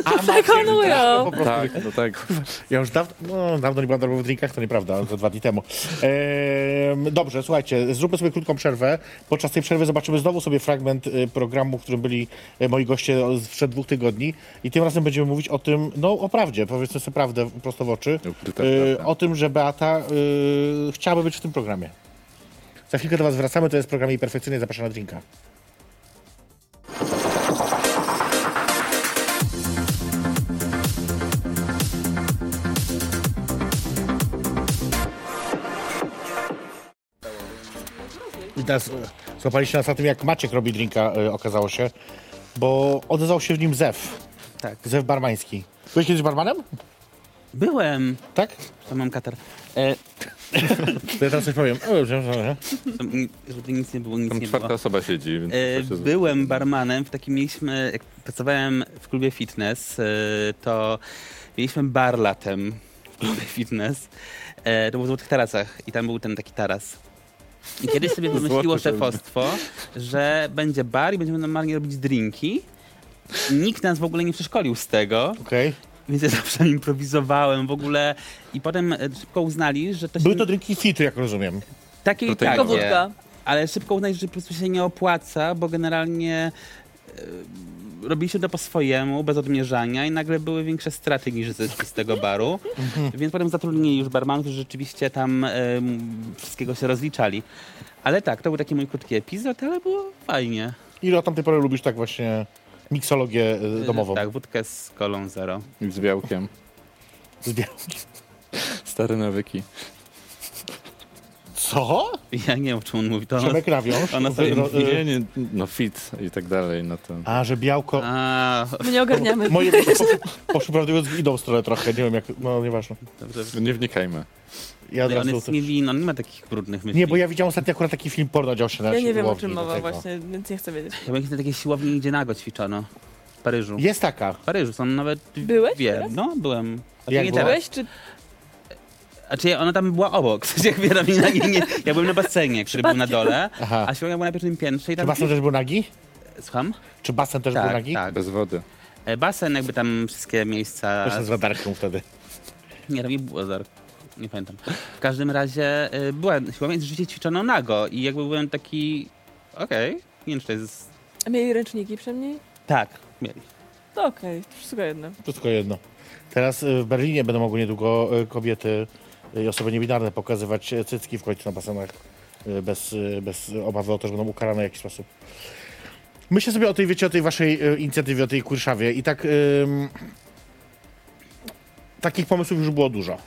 Przekonują. Po prostu. Tak, no tak. Ja już dawno, no, dawno nie byłem na darmowych drinkach, to nieprawda, to dwa dni temu. Ehm, dobrze, słuchajcie, zróbmy sobie krótką przerwę. Podczas tej przerwy zobaczymy znowu sobie fragment y, programu, w którym byli y, moi goście sprzed dwóch tygodni i tym razem będziemy mówić o tym, no o prawdzie, powiedzmy sobie prawdę prosto w oczy, Ukryta y, prawda. o tym, że Beata y, chciałaby być w tym programie. Za chwilkę do was wracamy, to jest program jej perfekcyjny, zapraszam na drinka. I teraz e, złapaliście nas na tym, jak Maciek robi drinka, e, okazało się, bo odezwał się w nim Zew, Tak. Zew barmański. Byłeś kiedyś barmanem? Byłem. Tak? To mam katar. E, To ja teraz coś powiem. O, dobrze, dobrze. ni- żeby nic nie było, nic Tam nie czwarta było. osoba siedzi, więc E, się... byłem barmanem w takim mieliśmy, jak pracowałem w klubie fitness, e, to mieliśmy bar latem w klubie fitness. E, to było w Złotych Tarasach i tam był ten taki taras. I kiedyś sobie wymyśliło szefostwo, że będzie bar i będziemy normalnie robić drinki. Nikt nas w ogóle nie przeszkolił z tego, Okej. Więc ja zawsze improwizowałem w ogóle i potem e, szybko uznali, że to się... Były to drinki fit, jak rozumiem. takie i. Tylko wódka. Ale szybko uznać, że po prostu się nie opłaca, bo generalnie e, robiliśmy to po swojemu, bez odmierzania i nagle były większe straty niż zyski z tego baru. Więc potem zatrudnili już barmanów, którzy rzeczywiście tam e, wszystkiego się rozliczali. Ale tak, to był taki mój krótki epizod, ale było fajnie. Ile od tamtej pory lubisz tak właśnie miksologię y, domową? Tak, wódkę z kolą zero. I z białkiem. Z białki. Stare nawyki. Co? Ja nie wiem, o czym on mówi. To. Przemek nawiąż? ona sobie ro- y, Nie, nie, no fit i tak dalej, no to... A, że białko... A, My nie ogarniamy. Moje poszły, poszły prawdę w inną stronę trochę, nie wiem jak, no nieważne. dobrze. Nie wnikajmy. Ja od On razu jest to... niewinny, on nie ma takich brudnych myśli. Nie, bo ja widziałem ostatnio akurat taki film porno, dział się na Ja nie wiem o siłowni czym do mowa tego. właśnie, więc nie chcę wiedzieć. Ja byłem na takiej siłowni, gdzie nago ćwiczono. W Paryżu. Jest taka. W Paryżu są nawet Byłeś teraz? No, byłem. A Jak nie byłeś? teraz. Byłeś czy A czy ona tam była obok? W sensie, jak wiadomo, nie, nie, nie. Ja byłem na basenie, który był na dole, Aha. a siłownia była na pierwszym piętrze i Czy tam... basen też był nagi? Słucham? Czy basen też był Tak, nagi? tak. Bez wody. E, Basen, jakby tam wszystkie miejsca... Też z radarką wtedy. Nie, tam nie było zar... Nie pamiętam. W każdym razie y, była siłownia i rzeczywiście ćwiczono nago i jakby byłem taki... Okej, nie wiem, czy to jest... A mieli ręczniki przynajmniej? Tak, mieli. To okej, to wszystko jedno. Wszystko jedno. Teraz y, w Berlinie będą mogły niedługo y, kobiety y, i osoby niebinarne pokazywać y, cycki w końcu na basenach y, bez, y, bez obawy o to, że będą ukarane w jakiś sposób. Myślę sobie o tej, wiecie, o tej waszej y, inicjatywie, o tej Kurszawie i tak ym, takich pomysłów już było dużo y,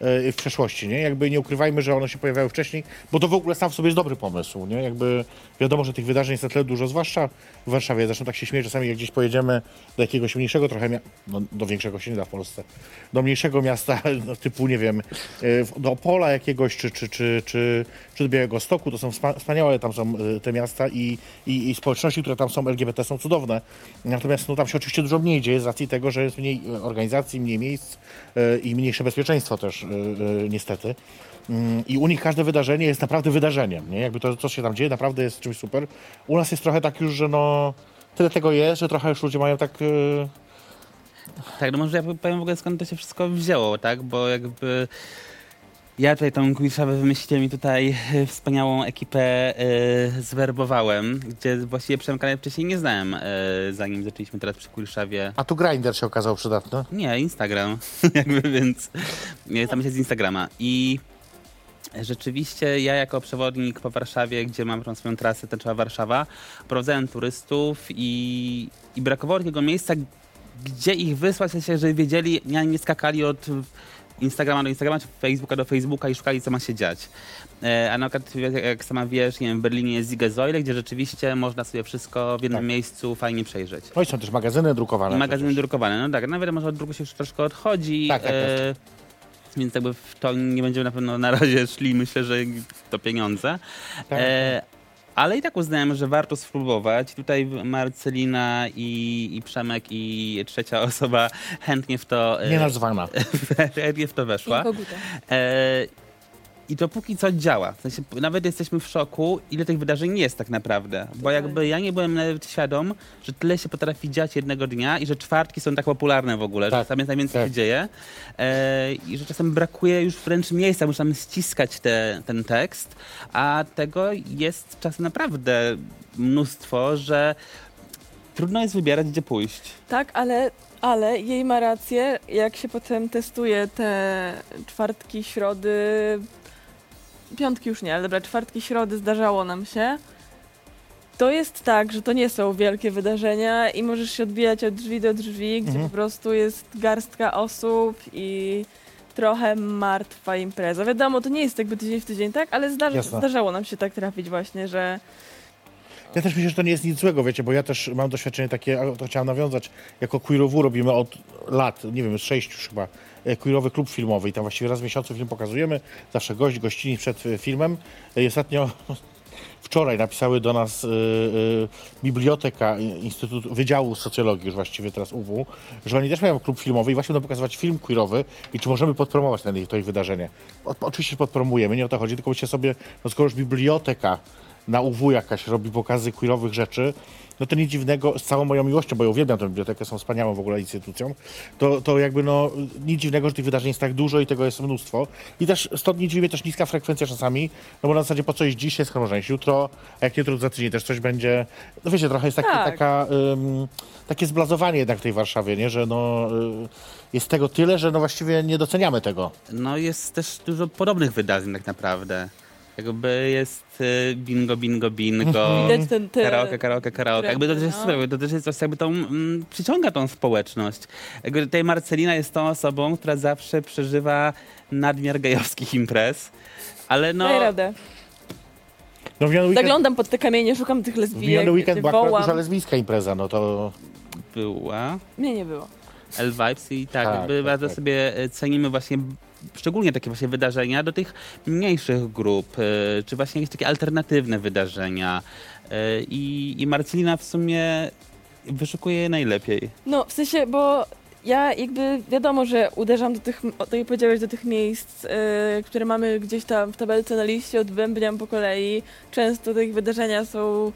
w przeszłości, nie? Jakby nie ukrywajmy, że one się pojawiały wcześniej, bo to w ogóle sam w sobie jest dobry pomysł, nie? Jakby wiadomo, że tych wydarzeń jest na tyle dużo, zwłaszcza w Warszawie. Zresztą tak się śmieję czasami, jak gdzieś pojedziemy do jakiegoś mniejszego trochę, no, do większego się nie da w Polsce, do mniejszego miasta, no, typu, nie wiem, w- do Opola jakiegoś, czy, czy, czy, czy, czy do Białego Stoku, to są wspa- wspaniałe tam są y, te miasta i, i, i społeczności, które tam są LGBT są cudowne. Natomiast no, tam się oczywiście dużo mniej dzieje z racji tego, że jest mniej organizacji, mniej miejsc i mniejsze bezpieczeństwo też y, y, niestety. Mm, I u nich każde wydarzenie jest naprawdę wydarzeniem. Nie? Jakby to, co się tam dzieje, naprawdę jest czymś super. U nas jest trochę tak już, że no tyle tego jest, że trochę już ludzie mają tak. Tak, no może ja powiem w ogóle skąd to się wszystko wzięło, tak? Bo jakby ja tutaj tą Queerszawę wymyśliłem i tutaj e, wspaniałą ekipę e, zwerbowałem, gdzie właściwie Przemka wcześniej nie znałem, e, zanim zaczęliśmy teraz przy Queerszawie. A tu grinder się okazał przydatny. Nie, Instagram, jakby, więc tam się z Instagrama. I rzeczywiście ja jako przewodnik po Warszawie, gdzie mam tą swoją trasę Tęczowa Warszawa, prowadzałem turystów i, i brakowało takiego miejsca, gdzie ich wysłać, w sensie, żeby wiedzieli, nie, nie skakali od Instagrama do Instagrama, czy Facebooka do Facebooka i szukali, co ma się dziać. E, a na przykład, jak- sama wiesz, nie wiem, w Berlinie jest Ziegesäule, gdzie rzeczywiście można sobie wszystko w jednym Tak. miejscu fajnie przejrzeć. No i są też magazyny drukowane. Magazyny przecież. drukowane, no tak, no wiadomo, że od druku się już troszkę odchodzi. Tak, tak, e, więc jakby w to nie będziemy na pewno na razie szli, myślę, że to pieniądze. Tak. E, ale i tak uznałem, że warto spróbować. Tutaj Marcelina i, i Przemek i trzecia osoba chętnie w to, Nie nazwana. chętnie w to weszła. E, I to póki co działa. W sensie, nawet jesteśmy w szoku, ile tych wydarzeń jest tak naprawdę. Bo jakby ja nie byłem nawet świadom, że tyle się potrafi dziać jednego dnia i że czwartki są tak popularne w ogóle, Tak, że jest najwięcej tak. się dzieje. E, I że czasem brakuje już wręcz miejsca, muszę tam ściskać te, ten tekst, a tego jest czasem naprawdę mnóstwo, że trudno jest wybierać, gdzie pójść. Tak, ale, ale jej ma rację, jak się potem testuje te czwartki, środy, piątki już nie, ale dobra, czwartki, środy zdarzało nam się. To jest tak, że to nie są wielkie wydarzenia i możesz się odbijać od drzwi do drzwi, gdzie Mhm. po prostu jest garstka osób i trochę martwa impreza. Wiadomo, to nie jest jakby tydzień w tydzień, tak? Ale zdarza, Jasne. zdarzało nam się tak trafić właśnie, że Ja też myślę, że to nie jest nic złego, wiecie, bo ja też mam doświadczenie takie, a to chciałem nawiązać, jako queerowu robimy od lat, nie wiem, sześciu już chyba, queerowy klub filmowy. I tam właściwie raz w miesiącu film pokazujemy, zawsze gość, gościni przed e, filmem. E, i ostatnio wczoraj napisały do nas biblioteka Instytutu Wydziału Socjologii, już właściwie teraz UW, że oni też mają klub filmowy i właśnie będą pokazywać film queerowy i czy możemy podpromować ten, to ich wydarzenie. O, oczywiście podpromujemy, nie o to chodzi, tylko myślę sobie, no skoro już biblioteka na UW jakaś robi pokazy queerowych rzeczy, no to nic dziwnego, z całą moją miłością, bo ja uwielbiam tę bibliotekę, są wspaniałą w ogóle instytucją, to, to jakby no nic dziwnego, że tych wydarzeń jest tak dużo i tego jest mnóstwo. I też stąd nie dziwi mnie też niska frekwencja czasami, no bo na zasadzie po co jest dziś, jest skoro jest jutro, a jak nie jutro, za tydzień też coś będzie. No wiecie, trochę jest takie, Tak. taka, ym, takie zblazowanie jednak w tej Warszawie, nie? że no, y, jest tego tyle, że no właściwie nie doceniamy tego. No jest też dużo podobnych wydarzeń tak naprawdę. Jakby jest y, bingo, bingo, bingo. widać ten... Te, Karaoke, karaoke, karaoke. Jakby to też jest No. to też jest coś, jakby tą, mm, przyciąga tą społeczność. Jakby tutaj Marcelina jest tą osobą, która zawsze przeżywa nadmiar gejowskich imprez. Ale no, Daj radę. No w weekend, Zaglądam pod te kamienie, szukam tych w lesbijek, miniony weekend była wołam. duża lesbijska impreza, no to była Mnie nie było. L-Vibes i tak, Tak, jakby tak, bardzo tak. sobie e, cenimy właśnie szczególnie takie właśnie wydarzenia do tych mniejszych grup, e, czy właśnie jakieś takie alternatywne wydarzenia. E, I, I Marcelina w sumie wyszukuje je najlepiej. No, w sensie, bo ja jakby wiadomo, że uderzam do tych, tak jak powiedziałeś, do tych miejsc, y, które mamy gdzieś tam w tabelce na liście, odbębniam po kolei. Często te ich wydarzenia są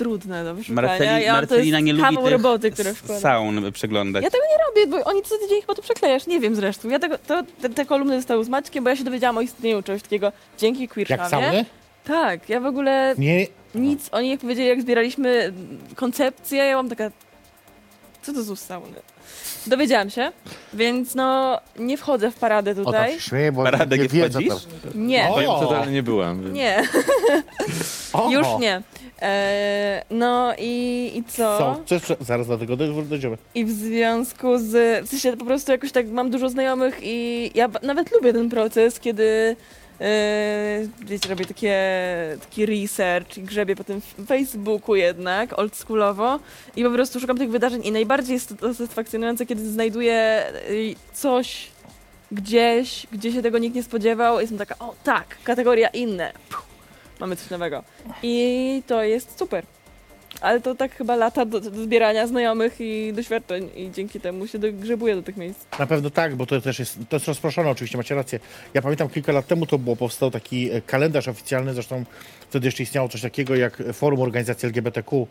trudne do wyszukania. Marceli, ja, to Marcelina jest nie lubi tych roboty, które saun przeglądać. Ja tego nie robię, bo oni co tydzień chyba to przeklejasz, nie wiem zresztą. Ja tego, to, te, te kolumny zostały z Maćkiem, bo ja się dowiedziałam o istnieniu czegoś takiego dzięki jak Queershamie. sauny? Tak, ja w ogóle Nie, nic, oni jak powiedzieli, jak zbieraliśmy koncepcję, ja mam taka, co to za sauny? Dowiedziałam się, więc no nie wchodzę w paradę o tak tutaj. się śmieję, bo Paradę nie wiedzą tam. Nie, O! Powiem, totalnie nie byłem. Więc... nie, Oho. już nie. E, no i, i co? Są. Co jeszcze? Zaraz do tego doj- dojdziemy. I w związku z, w sensie po prostu jakoś tak mam dużo znajomych i ja ba- nawet lubię ten proces, kiedy e, wiecie, robię takie, taki research i grzebię po tym Facebooku jednak, oldschoolowo i po prostu szukam tych wydarzeń i najbardziej jest to satysfakcjonujące, kiedy znajduję y, coś gdzieś, gdzie się tego nikt nie spodziewał i jestem taka, o tak, kategoria inne. Puh, mamy coś nowego. I to jest super. Ale to tak chyba lata do, do zbierania znajomych i doświadczeń i dzięki temu się dogrzebuje do tych miejsc. Na pewno tak, bo to też jest, to jest rozproszone oczywiście, macie rację. Ja pamiętam kilka lat temu to było, powstał taki e, kalendarz oficjalny, zresztą wtedy jeszcze istniało coś takiego jak Forum Organizacji LGBTQ,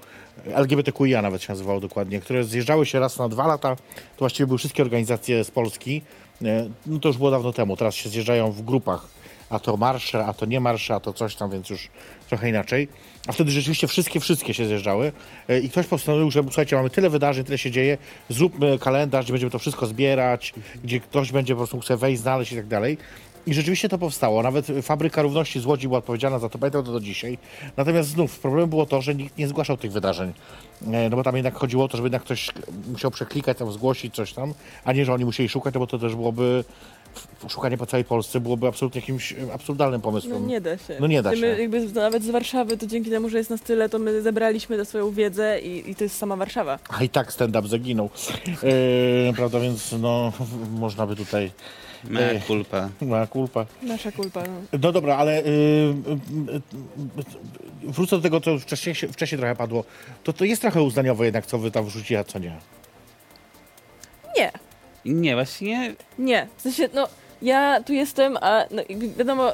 LGBTQIA nawet się nazywało dokładnie, które zjeżdżały się raz na dwa lata, to właściwie były wszystkie organizacje z Polski, E, no to już było dawno temu, teraz się zjeżdżają w grupach, a to marsze, a to nie marsze, a to coś tam, więc już trochę inaczej. A wtedy rzeczywiście wszystkie, wszystkie się zjeżdżały e, i ktoś postanowił, że słuchajcie, mamy tyle wydarzeń, tyle się dzieje, zróbmy kalendarz, gdzie będziemy to wszystko zbierać, gdzie ktoś będzie po prostu sobie wejść, znaleźć i tak dalej. I rzeczywiście to powstało. Nawet Fabryka Równości z Łodzi była odpowiedzialna za to, pamiętam to do dzisiaj. Natomiast znów problemem było to, że nikt nie zgłaszał tych wydarzeń. E, No bo tam jednak chodziło o to, żeby jednak ktoś musiał przeklikać, tam zgłosić coś tam, a nie, że oni musieli szukać, no bo to też byłoby szukanie po całej Polsce byłoby absolutnie jakimś e, absurdalnym No pomysłem. nie da się. No nie da My się. jakby z- nawet z Warszawy, to dzięki temu, że jest nas tyle, to my zebraliśmy tę swoją wiedzę i, i to jest sama Warszawa. A i tak stand-up zaginął. E, prawda, więc no, można by tutaj... Mea Ej. culpa. Ma kulpa. Nasza kulpa. No. No dobra, ale y, y, y, wrócę do tego, co wcześniej, wcześniej trochę padło. To, to jest trochę uznaniowe jednak, co wy tam wrzuci, a co nie. Nie, Nie, właśnie nie. W sensie, no, ja tu jestem, a no, wiadomo,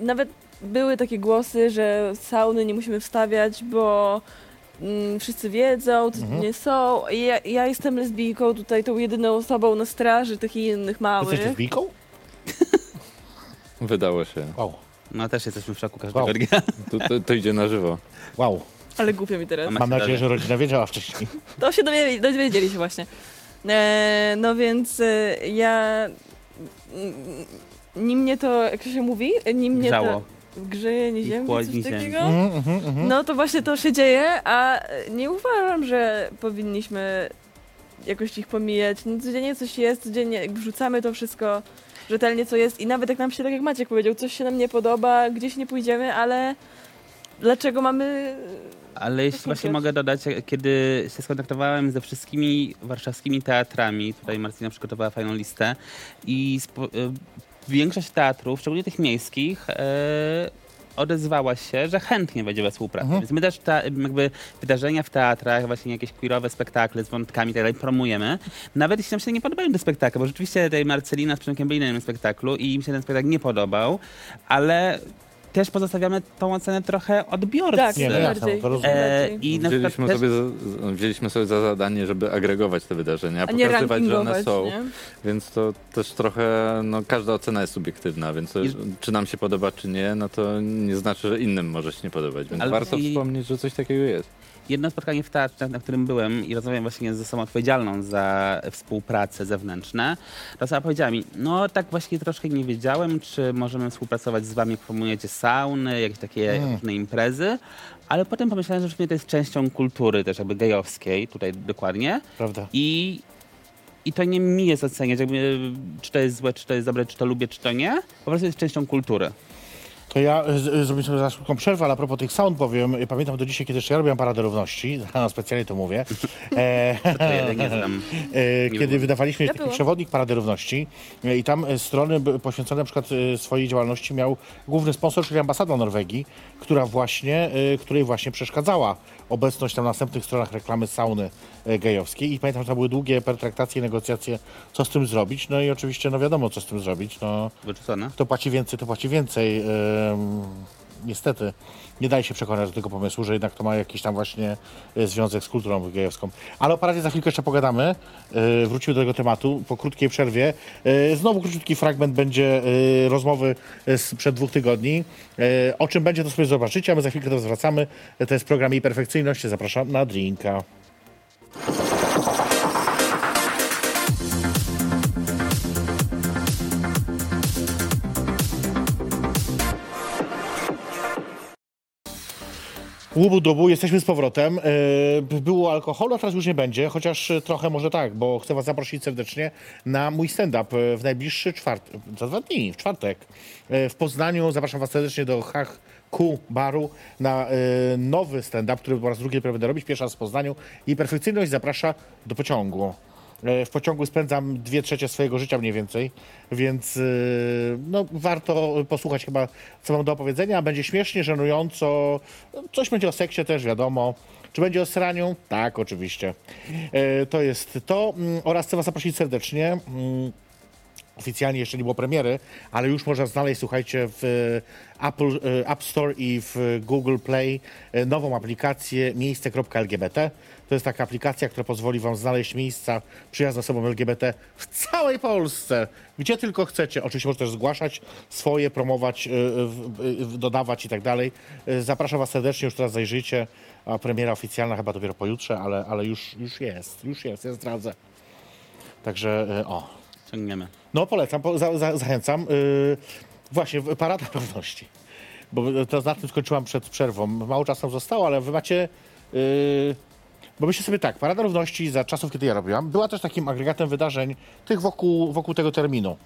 nawet były takie głosy, że sauny nie musimy wstawiać, bo mm, wszyscy wiedzą, co Mhm. nie są. Ja, ja jestem lesbijką, tutaj tą jedyną osobą na straży tych innych małych. Jesteście z Biką? Wydało się. Wow, no też jesteśmy w szoku każdego Wow. dnia. To, to, to idzie na żywo. wow. Ale głupio mi teraz. Mam- nadzieję, że rodzina wiedziała wcześniej. To się dowiedzieli, dowiedzieli się właśnie. E, no więc e, ja... Nim mnie to, jak to się mówi? Nim mnie to... Grzeje, nie I ziemi, chłodzi coś takiego? Mhm, mhm, mhm. No to właśnie to się dzieje, a nie uważam, że powinniśmy jakoś ich pomijać. No, codziennie coś jest, codziennie wrzucamy to wszystko rzetelnie, co jest i nawet jak nam się, tak jak Maciek powiedział, coś się nam nie podoba, gdzieś nie pójdziemy, ale dlaczego mamy... Ale jeśli właśnie mogę dodać, kiedy się skontaktowałem ze wszystkimi warszawskimi teatrami, tutaj Marcina przygotowała fajną listę i spo, y, większość teatrów, szczególnie tych miejskich, e, odezwała się, że chętnie będzie we współpracy. Mhm. Więc my też ta, jakby wydarzenia w teatrach, właśnie jakieś queerowe spektakle z wątkami i tak dalej promujemy. Nawet jeśli nam się nie podobają te spektakle, bo rzeczywiście tutaj Marcelina z Przemkiem byli na jednym spektaklu i im się ten spektakl nie podobał, ale też pozostawiamy tą ocenę trochę odbiorcy. Tak, Nie, to. E. I na Wzięliśmy też, sobie, za, wzięliśmy sobie za zadanie, żeby agregować te wydarzenia, A nie pokazywać, że one są. nie? Więc to też trochę, no każda ocena jest subiektywna, więc I- czy nam się podoba, czy nie, no to nie znaczy, że innym może się nie podobać. Więc Ale warto i- wspomnieć, że coś takiego jest. Jedno spotkanie w teatrze, na którym byłem i rozmawiałem właśnie z osobą odpowiedzialną za współpracę zewnętrzne, to osoba powiedziała mi, no tak właśnie troszkę nie wiedziałem, czy możemy współpracować z wami, jak promujecie sauny, jakieś takie Mm. różne imprezy, ale potem pomyślałem, że w sumie to jest częścią kultury też jakby gejowskiej, tutaj dokładnie, Prawda. i i to nie mi jest oceniać, jakby, czy to jest złe, czy to jest dobre, czy to lubię, czy to nie. Po prostu jest częścią kultury. To ja z- z- zrobię sobie zaraz krótką przerwę, ale a propos tych sound powiem, y, pamiętam do dzisiaj, kiedy jeszcze ja robiłem Paradę Równości, no, specjalnie to mówię, e, To ja nie znam. e, kiedy wydawaliśmy Ja taki przewodnik Parady Równości e, i tam e, strony poświęcone na przykład e, swojej działalności miał główny sponsor, czyli ambasada Norwegii, która właśnie, e, której właśnie przeszkadzała obecność tam na następnych stronach reklamy sauny e, gejowskiej. I pamiętam, że to były długie pertraktacje, negocjacje, co z tym zrobić, no i oczywiście, no wiadomo, co z tym zrobić, no kto płaci więcej, to płaci więcej. Ym, niestety nie daje się przekonać do tego pomysłu, że jednak to ma jakiś tam właśnie e, związek z kulturą gejowską. Ale o paradzie za chwilkę jeszcze pogadamy. E, wrócimy do tego tematu po krótkiej przerwie. E, znowu króciutki fragment będzie rozmowy sprzed dwóch tygodni. O czym będzie, to sobie zobaczycie, a my za chwilkę do was wracamy. E, to jest program Jej Perfekcyjność. Zapraszam na drinka. Łubu dubu, jesteśmy z powrotem. Yy, Było alkoholu, a teraz już nie będzie, chociaż y, trochę może tak, bo chcę was zaprosić serdecznie na mój stand-up y, w najbliższy czwartek, za dwa dni, w czwartek. W Poznaniu zapraszam was serdecznie do Hach Baru na nowy stand-up, który po raz drugi będę robić, pierwszy raz w Poznaniu. I perfekcyjność zaprasza do pociągu. E, W pociągu spędzam dwie trzecie swojego życia mniej więcej, więc y, no, warto posłuchać chyba, co mam do opowiedzenia. Będzie śmiesznie, żenująco, coś będzie o seksie też, wiadomo. Czy będzie o sraniu? Tak, oczywiście. E, To jest to mm, oraz chcę was zaprosić serdecznie. Oficjalnie jeszcze nie było premiery, ale już można znaleźć, słuchajcie, w Apple e, App Store i w Google Play e, nową aplikację miejsce.lgbt. To jest taka aplikacja, która pozwoli wam znaleźć miejsca przyjazne osobom LGBT w całej Polsce, gdzie tylko chcecie. Oczywiście możecie też zgłaszać swoje, promować, e, dodawać i tak dalej. E, Zapraszam was serdecznie, już teraz zajrzyjcie. A premiera oficjalna chyba dopiero pojutrze, ale, ale już, już jest, już jest, ja zdradzę. Także e, o, Ciągniemy. no polecam, po, za, za, zachęcam. Yy, właśnie, Parada Równości. Bo to na tym skończyłam przed przerwą. Mało czasu nam zostało, ale wy macie... Yy, Bo myślę sobie tak, Parada Równości za czasów, kiedy ja robiłam, była też takim agregatem wydarzeń tych wokół, wokół tego terminu.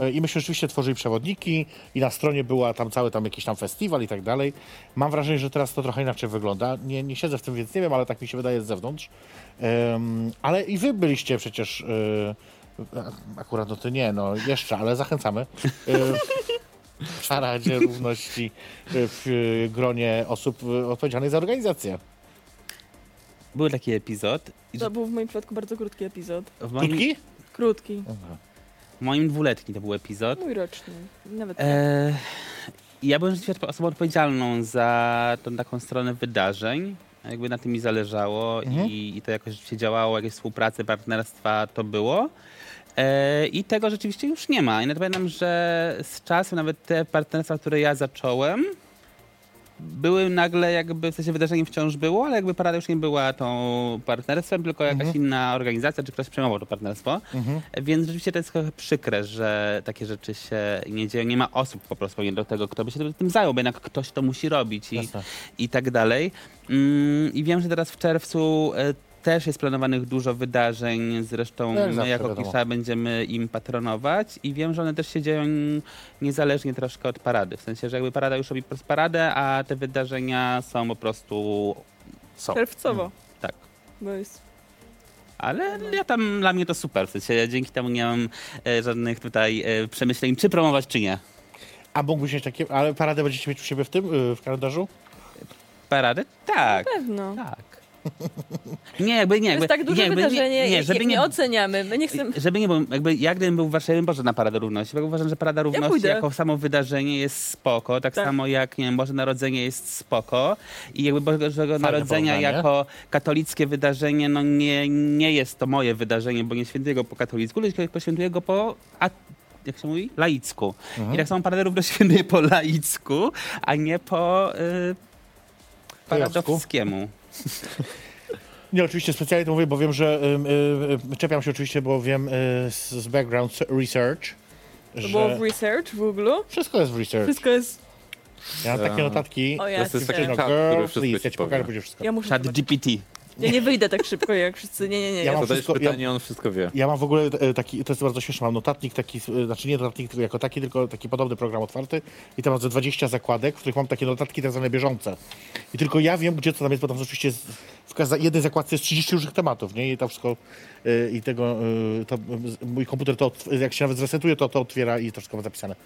E, I myśmy rzeczywiście tworzyli przewodniki i na stronie była tam cały tam jakiś tam festiwal i tak dalej. Mam wrażenie, że teraz to trochę inaczej wygląda. Nie, nie siedzę w tym, więc nie wiem, ale tak mi się wydaje z zewnątrz. Ale i wy byliście przecież, e, akurat no ty nie, no jeszcze, ale zachęcamy. E, w Paradzie Równości e, w e, gronie osób e, odpowiedzialnych za organizację. Był taki epizod. To był w moim przypadku bardzo krótki epizod. W moim, Krótki? Krótki. w moim dwuletni to był epizod. Mój roczny. Nawet E, ja byłem osobą odpowiedzialną za tą taką stronę wydarzeń. Jakby na tym mi zależało i, i to jakoś się działało, jakieś współpracy, partnerstwa to było. E, I tego rzeczywiście już nie ma. I nawet pamiętam, że z czasem nawet te partnerstwa, które ja zacząłem, były nagle jakby, w sensie wydarzeniem wciąż było, ale jakby Parada już nie była tą partnerstwem, tylko jakaś inna organizacja, czy ktoś przejmował to partnerstwo. Więc rzeczywiście to jest trochę przykre, że takie rzeczy się nie dzieją. Nie ma osób po prostu pewnie do tego, kto by się tym zajął, bo jednak ktoś to musi robić i, Jasne. i tak dalej. Mm, I wiem, że teraz w czerwcu e, też jest planowanych dużo wydarzeń, zresztą Jak my jako. Kisza będziemy im patronować i wiem, że one też się dzieją niezależnie troszkę od parady. W sensie, że jakby parada już robi paradę, a te wydarzenia są po prostu są. czerwcowo. Tak. Bo jest Ale ja tam, dla mnie to super. W sensie, dzięki temu nie mam e, żadnych tutaj e, przemyśleń, czy promować, czy nie. A mógłbyś mieć takie, ale paradę będziecie mieć u siebie w tym, y, w kalendarzu? Parady? Tak. pewno. Tak. Nie, jakby nie. To Jakby, jest tak duże nie, jakby, wydarzenie, nie, nie, żeby nie, nie oceniamy. My nie chcemy... Żeby nie, bo jakby ja gdybym był w Warszawie, bym poszedł na Paradę Równości, bo uważam, że Parada Równości pójdę. jako samo wydarzenie jest spoko, tak, Tak. samo jak, nie wiem, Boże Narodzenie jest spoko i jakby Bożego Narodzenia jako katolickie wydarzenie, no nie, nie jest to moje wydarzenie, bo nie świętuję go po katolicku, tylko świętuję go po... A, jak się mówi? Laicku. Mhm. I tak samo Paradę Równości świętuję po laicku, a nie po... Y, paradowskiemu. Nie, oczywiście specjalnie to mówię, bo wiem, że y, y, czepiam się oczywiście, bo wiem y, z, z background research, To że było w research w Google. wszystko jest w research. Wszystko jest... Ja mam takie notatki. O To ja jest taki No, czat, girl, który wszystko please, ci ja ci pokażę wszystko. Ja muszę Chat. GPT. Ja nie wyjdę tak szybko jak wszyscy. Nie, nie, nie. Ja mam Zadajesz wszystko- pytanie, on wszystko wie. Ja mam w ogóle e, taki, to jest bardzo śmieszne, mam notatnik taki, e, znaczy nie notatnik tylko jako taki, tylko taki podobny program otwarty i tam mam ze 20 zakładek, w których mam takie notatki tak zwane bieżące. I tylko ja wiem, gdzie co tam jest, bo tam oczywiście jest, w jednej zakładce jest 30 różnych tematów, nie? I to wszystko, e, i tego, e, to, mój komputer to, jak się nawet zresetuje, to to otwiera i to wszystko ma zapisane.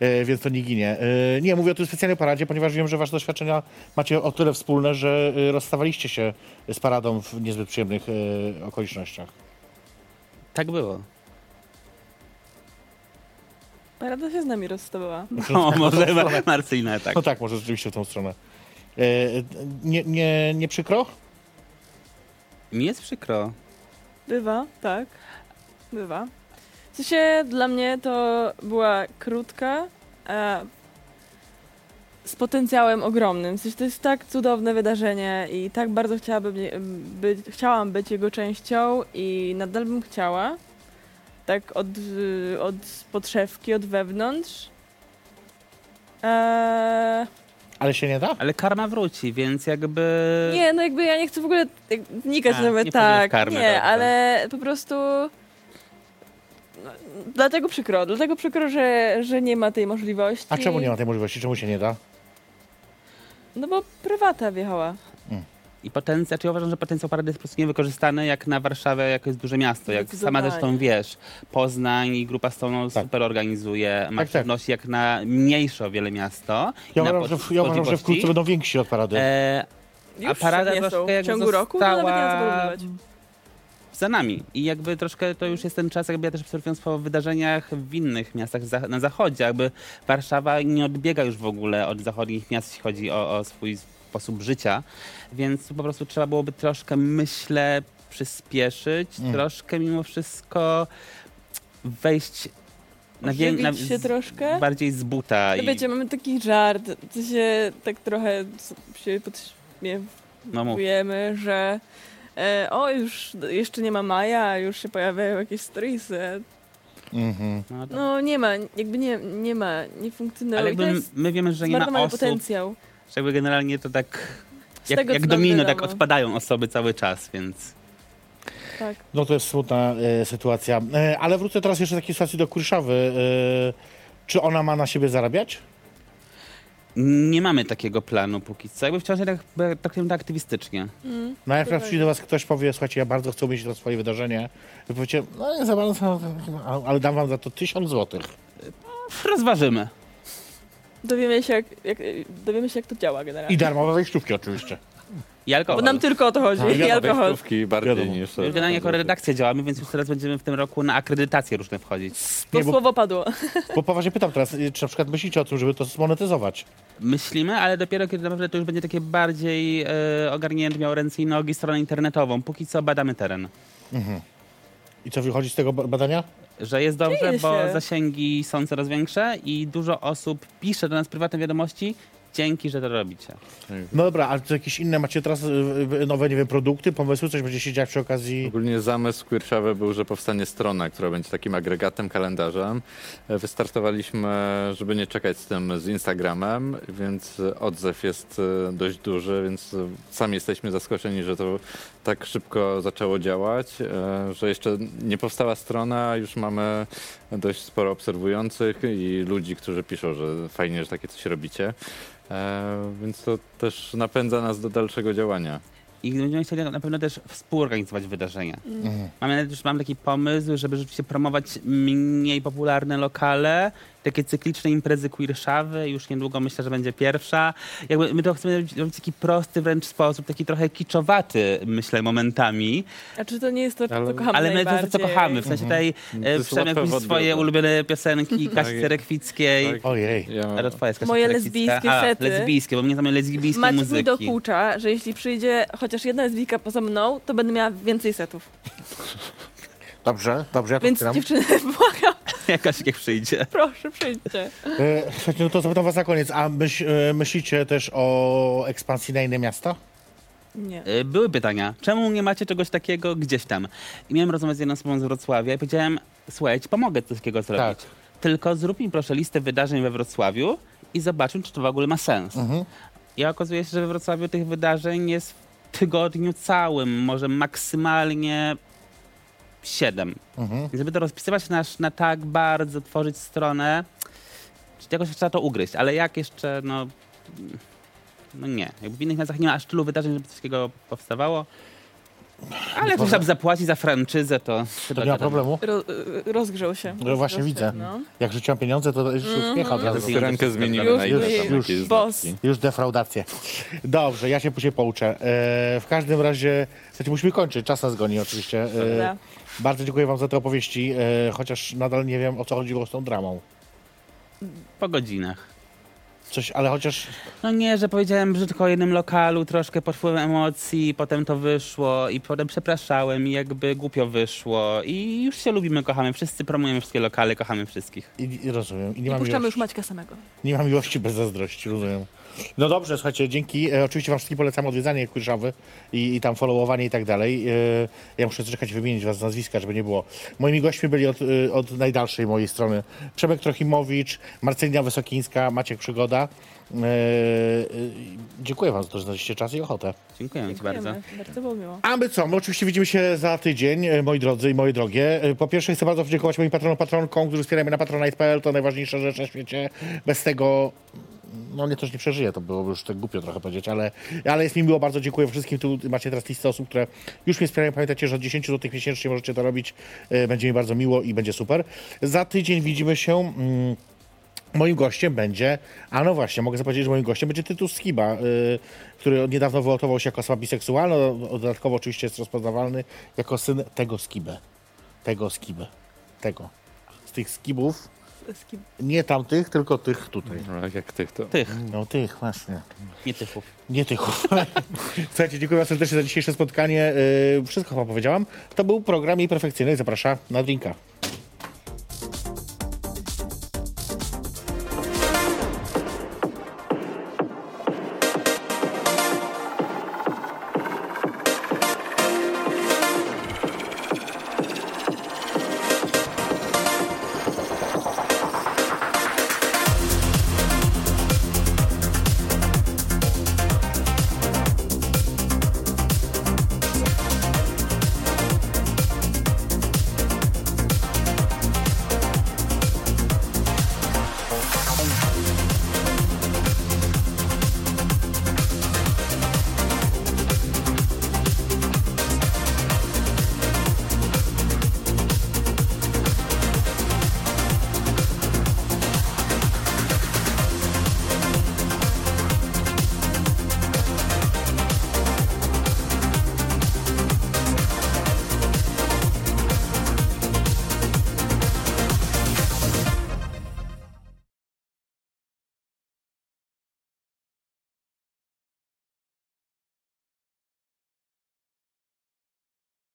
E, Więc to nie ginie. Nie, mówię o tym specjalnej paradzie, ponieważ wiem, że wasze doświadczenia macie o tyle wspólne, że rozstawaliście się z paradą w niezbyt przyjemnych okolicznościach. Tak było. Parada się z nami rozstawała. No, może Ma- Marcyjna, tak. No tak, może rzeczywiście w tą stronę. Nie, nie, nie przykro? Mi jest przykro. Bywa, tak. Bywa. W sensie dla mnie to była krótka, a z potencjałem ogromnym. W sensie to jest tak cudowne wydarzenie i tak bardzo chciałabym być, chciałam być jego częścią i nadal bym chciała. Tak od, od podszewki, od wewnątrz. Eee, Ale się nie da? Ale karma wróci, więc jakby... Nie, no jakby ja nie chcę w ogóle jak, wnikać A, nawet nie tak. karmę, nie, dobrze. ale po prostu. No, dlatego przykro, dlatego przykro, że, że nie ma tej możliwości. A czemu nie ma tej możliwości? Czemu się nie da? No bo prywata wjechała. I potencjał, znaczy ja uważam, że potencjał parady jest po prostu niewykorzystany jak na Warszawę, jako jest duże miasto. Jak sama zresztą wiesz, Poznań i Grupa Stołną Tak. super organizuje, ma Tak, tak. jak na mniejsze o wiele miasto. Ja uważam, że, ja uważam, że wkrótce będą więksi od parady. E, a parada nie są. troszkę W jakby ciągu roku to nawet nie została za nami. I jakby troszkę to już jest ten czas, jakby ja też obserwując po wydarzeniach w innych miastach za, na zachodzie, jakby Warszawa nie odbiega już w ogóle od zachodnich miast, jeśli chodzi o, o swój sposób życia, więc po prostu trzeba byłoby troszkę, myślę, przyspieszyć, Mm. troszkę mimo wszystko wejść na, wię- na się troszkę. bardziej z buta. No i, wiecie, mamy taki żart, co się tak trochę się no podśmiewujemy, że e, o, już jeszcze nie ma maja, a już się pojawiają jakieś storiesy. Mhm. No, to- No nie ma, jakby nie, nie ma, nie funkcjonuje. ale jakby my wiemy, że nie ma osób, potencjał. Jakby generalnie to tak Z Jak, jak domino, tak odpadają osoby cały czas, więc... Tak. No to jest smutna e, sytuacja. E, ale wrócę teraz jeszcze do takiej sytuacji do Kurszawy. E, czy ona ma na siebie zarabiać? Nie mamy takiego planu póki co. Jakby wciąż tak traktujemy to aktywistycznie. No jak teraz tak. przyjdzie do was ktoś, powie, słuchajcie, ja bardzo chcę mieć to swoje wydarzenie. Wy powiecie, no nie za bardzo, ale dam wam za to tysiąc złotych. Rozważymy. Dowiemy się, jak, jak, dowiemy się, jak to działa generalnie. I darmowe wejściówki oczywiście. I alkohol. Bo nam tylko o to chodzi. Tak, I alkohol. Wejściówki bardziej Wiadomo. niż... My generalnie jako redakcja działamy, więc już teraz będziemy w tym roku na akredytacje różne wchodzić. To Nie, bo- słowo padło. Bo poważnie pytam teraz, y, czy na przykład myślicie o tym, żeby to zmonetyzować? Myślimy, ale dopiero kiedy naprawdę to już będzie takie bardziej e, ogarnięte, miało ręce i nogi, stronę internetową. Póki co badamy teren. I co wychodzi z tego ba- badania? Że jest dobrze, Dzieje bo się. zasięgi są coraz większe i dużo osób pisze do nas prywatne wiadomości, dzięki, że to robicie. No dobra, ale to jakieś inne macie teraz y, y, nowe, nie wiem, produkty, pomysły, coś będzie się dziać przy okazji? Ogólnie zamysł Queershawy był, że powstanie strona, która będzie takim agregatem, kalendarzem. E, Wystartowaliśmy, żeby nie czekać z tym z Instagramem, więc odzew jest e, dość duży, więc sami jesteśmy zaskoczeni, że to tak szybko zaczęło działać, e, że jeszcze nie powstała strona, już mamy dość sporo obserwujących i ludzi, którzy piszą, że fajnie, że takie coś robicie. E, Więc to też napędza nas do dalszego działania. I będziemy chcieli na pewno też współorganizować wydarzenia. Mamy nawet już mam taki pomysł, żeby rzeczywiście promować mniej popularne lokale, takie cykliczne imprezy queerszawy. Już niedługo myślę, że będzie pierwsza. Jakby my to chcemy robić robić w taki prosty wręcz sposób, taki trochę kiczowaty, myślę, momentami. A czy to nie jest to, Ale- co kochamy Ale my to, jest to, co kochamy. W sensie tutaj To e, Przemek jakieś swoje ulubione piosenki, Kasi Tak. Cerekwickiej. Tak. Ojej. Ja, Ale twoja jest Kasia Moje lesbijskie A, sety. lesbijskie, bo mnie znamy lesbijskiej Maciek mi muzyki. dokucza, że jeśli przyjdzie chociaż jedna lesbijka poza mną, to będę miała więcej setów. Dobrze, dobrze, ja to Więc dziewczyny, błagam, Jakaś jak przyjdzie. proszę, przyjdźcie. E, Słuchajcie, no to zapytam was na koniec, a myśl, e, myślicie też o ekspansji na inne miasta? Nie. Y, Były pytania, czemu nie macie czegoś takiego gdzieś tam? I miałem rozmawiać z jedną osobą z Wrocławia i powiedziałem, słuchaj, ci pomogę coś takiego zrobić. Tak. Tylko zrób mi proszę listę wydarzeń we Wrocławiu i zobaczmy, czy to w ogóle ma sens. Mhm. I okazuje się, że we Wrocławiu tych wydarzeń jest w tygodniu całym, może maksymalnie siedem. Mhm. I żeby to rozpisywać na, na tak bardzo, tworzyć stronę, czy jakoś trzeba to ugryźć, ale jak jeszcze, no, no nie. Jakby w innych miastach nie ma aż tylu wydarzeń, żeby coś takiego powstawało. Ale jak trzeba zapłacić za franczyzę, to... To nie ma problemu. Ro, y, rozgrzał się. No właśnie widzę. No. Jak rzuciłam pieniądze, to już od razu. Ja Rękę zmienimy Już, na już, ile tam już. Boss. Już defraudację. Dobrze, ja się później pouczę. E, w każdym razie, znaczy musimy kończyć, czas nas goni oczywiście. E. bardzo dziękuję wam za te opowieści, e, chociaż nadal nie wiem o co chodziło z tą dramą. Po godzinach. Coś, ale chociaż No nie, że powiedziałem brzydko o jednym lokalu, troszkę pod wpływem emocji, potem to wyszło i potem przepraszałem i jakby głupio wyszło i już się lubimy, kochamy. Wszyscy promujemy wszystkie lokale, kochamy wszystkich. i, i rozumiem. I nie I mam, puszczamy już Maćka samego. nie mam miłości bez zazdrości, rozumiem. No dobrze, słuchajcie, dzięki. E, oczywiście wam wszystkim polecam odwiedzanie Kurszawy i, i tam followowanie i tak dalej. E, ja muszę czekać wymienić was z nazwiska, żeby nie było. Moimi gośćmi byli od, e, od najdalszej mojej strony Przemek Trochimowicz, Marcelina Wysokińska, Maciek Przygoda. E, dziękuję wam za to, że znaleźliście czas i ochotę. Dziękuję ci bardzo. Dziękujemy. Bardzo było miło. A my co? My oczywiście widzimy się za tydzień, moi drodzy i moje drogie. Po pierwsze chcę bardzo podziękować moim patronom, patronkom, którzy wspierają mnie na patronite.pl. To najważniejsza rzecz na świecie. Bez tego no nie też nie przeżyję, to byłoby już tak głupio trochę powiedzieć, ale, ale jest mi miło, bardzo dziękuję wszystkim. Tu macie teraz listę osób, które już mnie wspierają. Pamiętajcie, że od 10 zł miesięcznie możecie to robić. E, Będzie mi bardzo miło i będzie super. Za tydzień widzimy się. Mm, Moim gościem będzie, a no właśnie, mogę zapowiedzieć, że moim gościem będzie Tytus Skiba, y, który niedawno wylotował się jako osoba biseksualna, dodatkowo oczywiście jest rozpoznawalny jako syn tego Skibę. Tego Skibę. Tego. Z tych Skibów, Z kim? nie tamtych, tylko tych tutaj. No, jak tych to. Tych, No tych, właśnie. nie tychów. Nie tych. Słuchajcie, dziękuję serdecznie za dzisiejsze spotkanie. Y, Wszystko chyba powiedziałam. To był program Jej Perfekcyjny. Zapraszam na drinka.